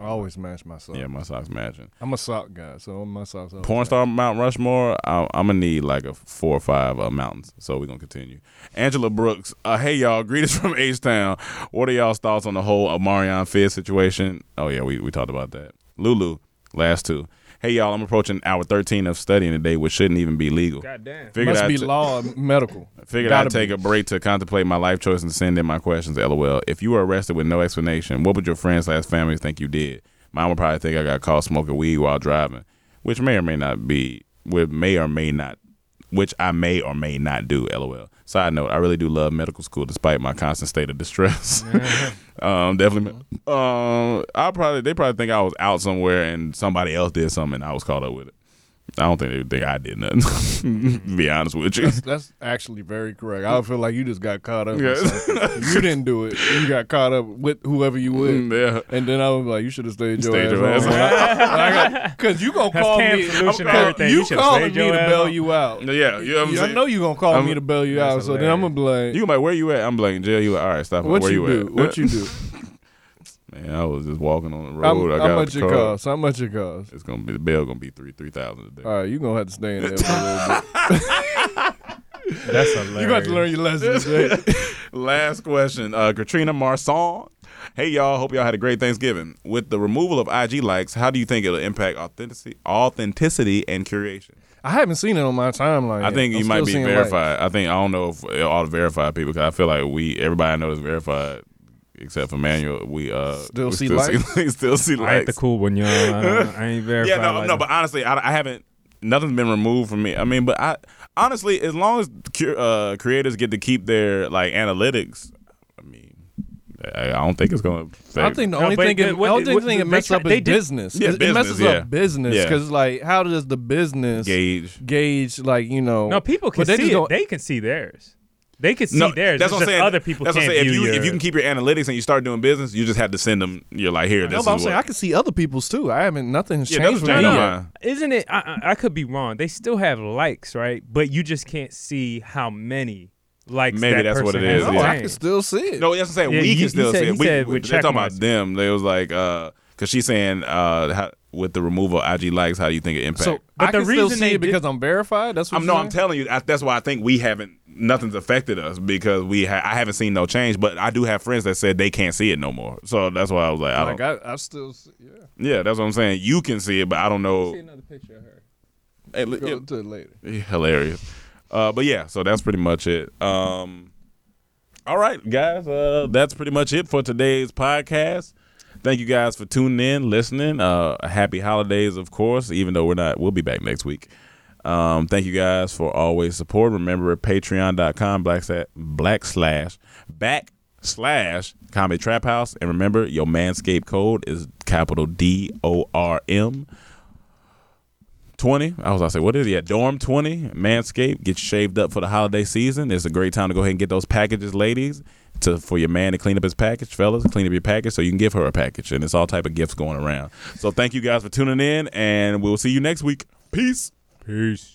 I always match my socks. Yeah, my socks matching. I'm a sock guy, so my socks. Porn match. star Mount Rushmore. I, I'm gonna need like a four or five uh, mountains. So we're gonna continue. Angela Brooks. Uh, hey y'all, greetings [LAUGHS] from H Town. What are y'all's thoughts on the whole Omarion Fizz situation? Oh yeah, we we talked about that. Lulu, last two. Hey y'all, I'm approaching hour 13 of studying today, which shouldn't even be legal. Goddamn. Figured Must I'd be ta- law or medical. Figured Gotta I'd take be. a break to contemplate my life choice and send in my questions. LOL. If you were arrested with no explanation, what would your friends slash family think you did? Mine would probably think I got caught smoking weed while driving, which may or may not be, which may or may not, which I may or may not do. LOL. Side note: I really do love medical school, despite my constant state of distress. [LAUGHS] um, definitely. Um, I probably they probably think I was out somewhere and somebody else did something and I was caught up with it. I don't think they think I did nothing. [LAUGHS] to be honest with you. That's, that's actually very correct. I don't feel like you just got caught up. Yeah. [LAUGHS] you didn't do it. You got caught up with whoever you with. Mm, yeah. And then I was like, you should have stayed your Stayed ass your ass home. [LAUGHS] Because you gonna call Cam's me. solution to everything. You, You should've calling stayed me to ass bail you out. Yeah, you know what I'm I know you gonna call I'm- me to bail you out. So then I'm gonna be like, You can be like, where you at? I'm like, in jail. You like, all right, stop. what where you, you, do? at? What you do? Man, I was just walking on the road. How, I got how much it car. cost? How much it cost? It's gonna be the bill. Gonna be three three thousand a day. All right, you gonna have to stay in there for a little bit. [LAUGHS] That's hilarious. You got to learn your lessons. today. [LAUGHS] Last question, uh, Katrina Marsan. Hey y'all, hope y'all had a great Thanksgiving. With the removal of IG likes, how do you think it'll impact authenticity, authenticity and curation? I haven't seen it on my timeline. I yet. think I'm you might be seeing verified. I think I don't know if all the verified people because I feel like we everybody I know is verified except for Manuel. We uh Still we see still likes? see, [LAUGHS] still see I ain't the cool one, y'all. I, don't- I ain't verified. [LAUGHS] Yeah, no, like no, that. but honestly, I, I haven't. Nothing's been removed from me. I mean, but I honestly, as long as uh, creators get to keep their like analytics, I mean, I, I don't think it's gonna. I think the only but- thing, but it, what- the only what- thing it messes up they is did- business. Yeah, it, it messes yeah. up business Yeah. because like, how does the business gauge. gauge like you know? No, people can see it. They can see theirs. They could see No, theirs. that's It's what I'm saying. Other people that's what can't I'm saying. If you your, if you can keep your analytics and you start doing business, you just have to send them. You're like, here, No, this but I'm is saying. I can see other people's too. I haven't nothing's Yeah, changed nothing's for me changed on yet. mine. Isn't it? I, I I could be wrong. They still have likes, right? But you just can't see how many likes. Maybe that that's what person it is, has yeah. I can still see it. No, that's what I'm saying. Yeah, we he- can he still said- see it. We, said we, with they're talking about them. They was like, uh, because she's saying, uh, how, with the removal of IG likes, how do you think it impacts? So But I the can still reason see they it because I'm verified. That's what I'm you're no, I'm telling you. I, that's why I think we haven't. Nothing's affected us because we. Ha- I haven't seen no change, but I do have friends that said they can't see it no more. So that's why I was like, I don't. Like I, I still see, yeah. yeah, that's what I'm saying. You can see it, but I don't know. See another picture of her. Hey, Go to it later. hilarious. Uh, but yeah, so that's pretty much it. Um, all right, guys, uh, that's pretty much it for today's podcast. Thank you guys for tuning in, listening. Uh, happy holidays, of course. Even though we're not, we'll be back next week. Um, thank you guys for always support. Remember at patreon.com black, black slash back slash comedy trap house. And remember your manscape code is capital D O R M 20. I was going to say, what is it? Dorm 20, Manscaped. Get shaved up for the holiday season. It's a great time to go ahead and get those packages, ladies, to for your man to clean up his package, fellas, clean up your package so you can give her a package. And it's all type of gifts going around. So thank you guys for tuning in, and we'll see you next week. Peace. Peace.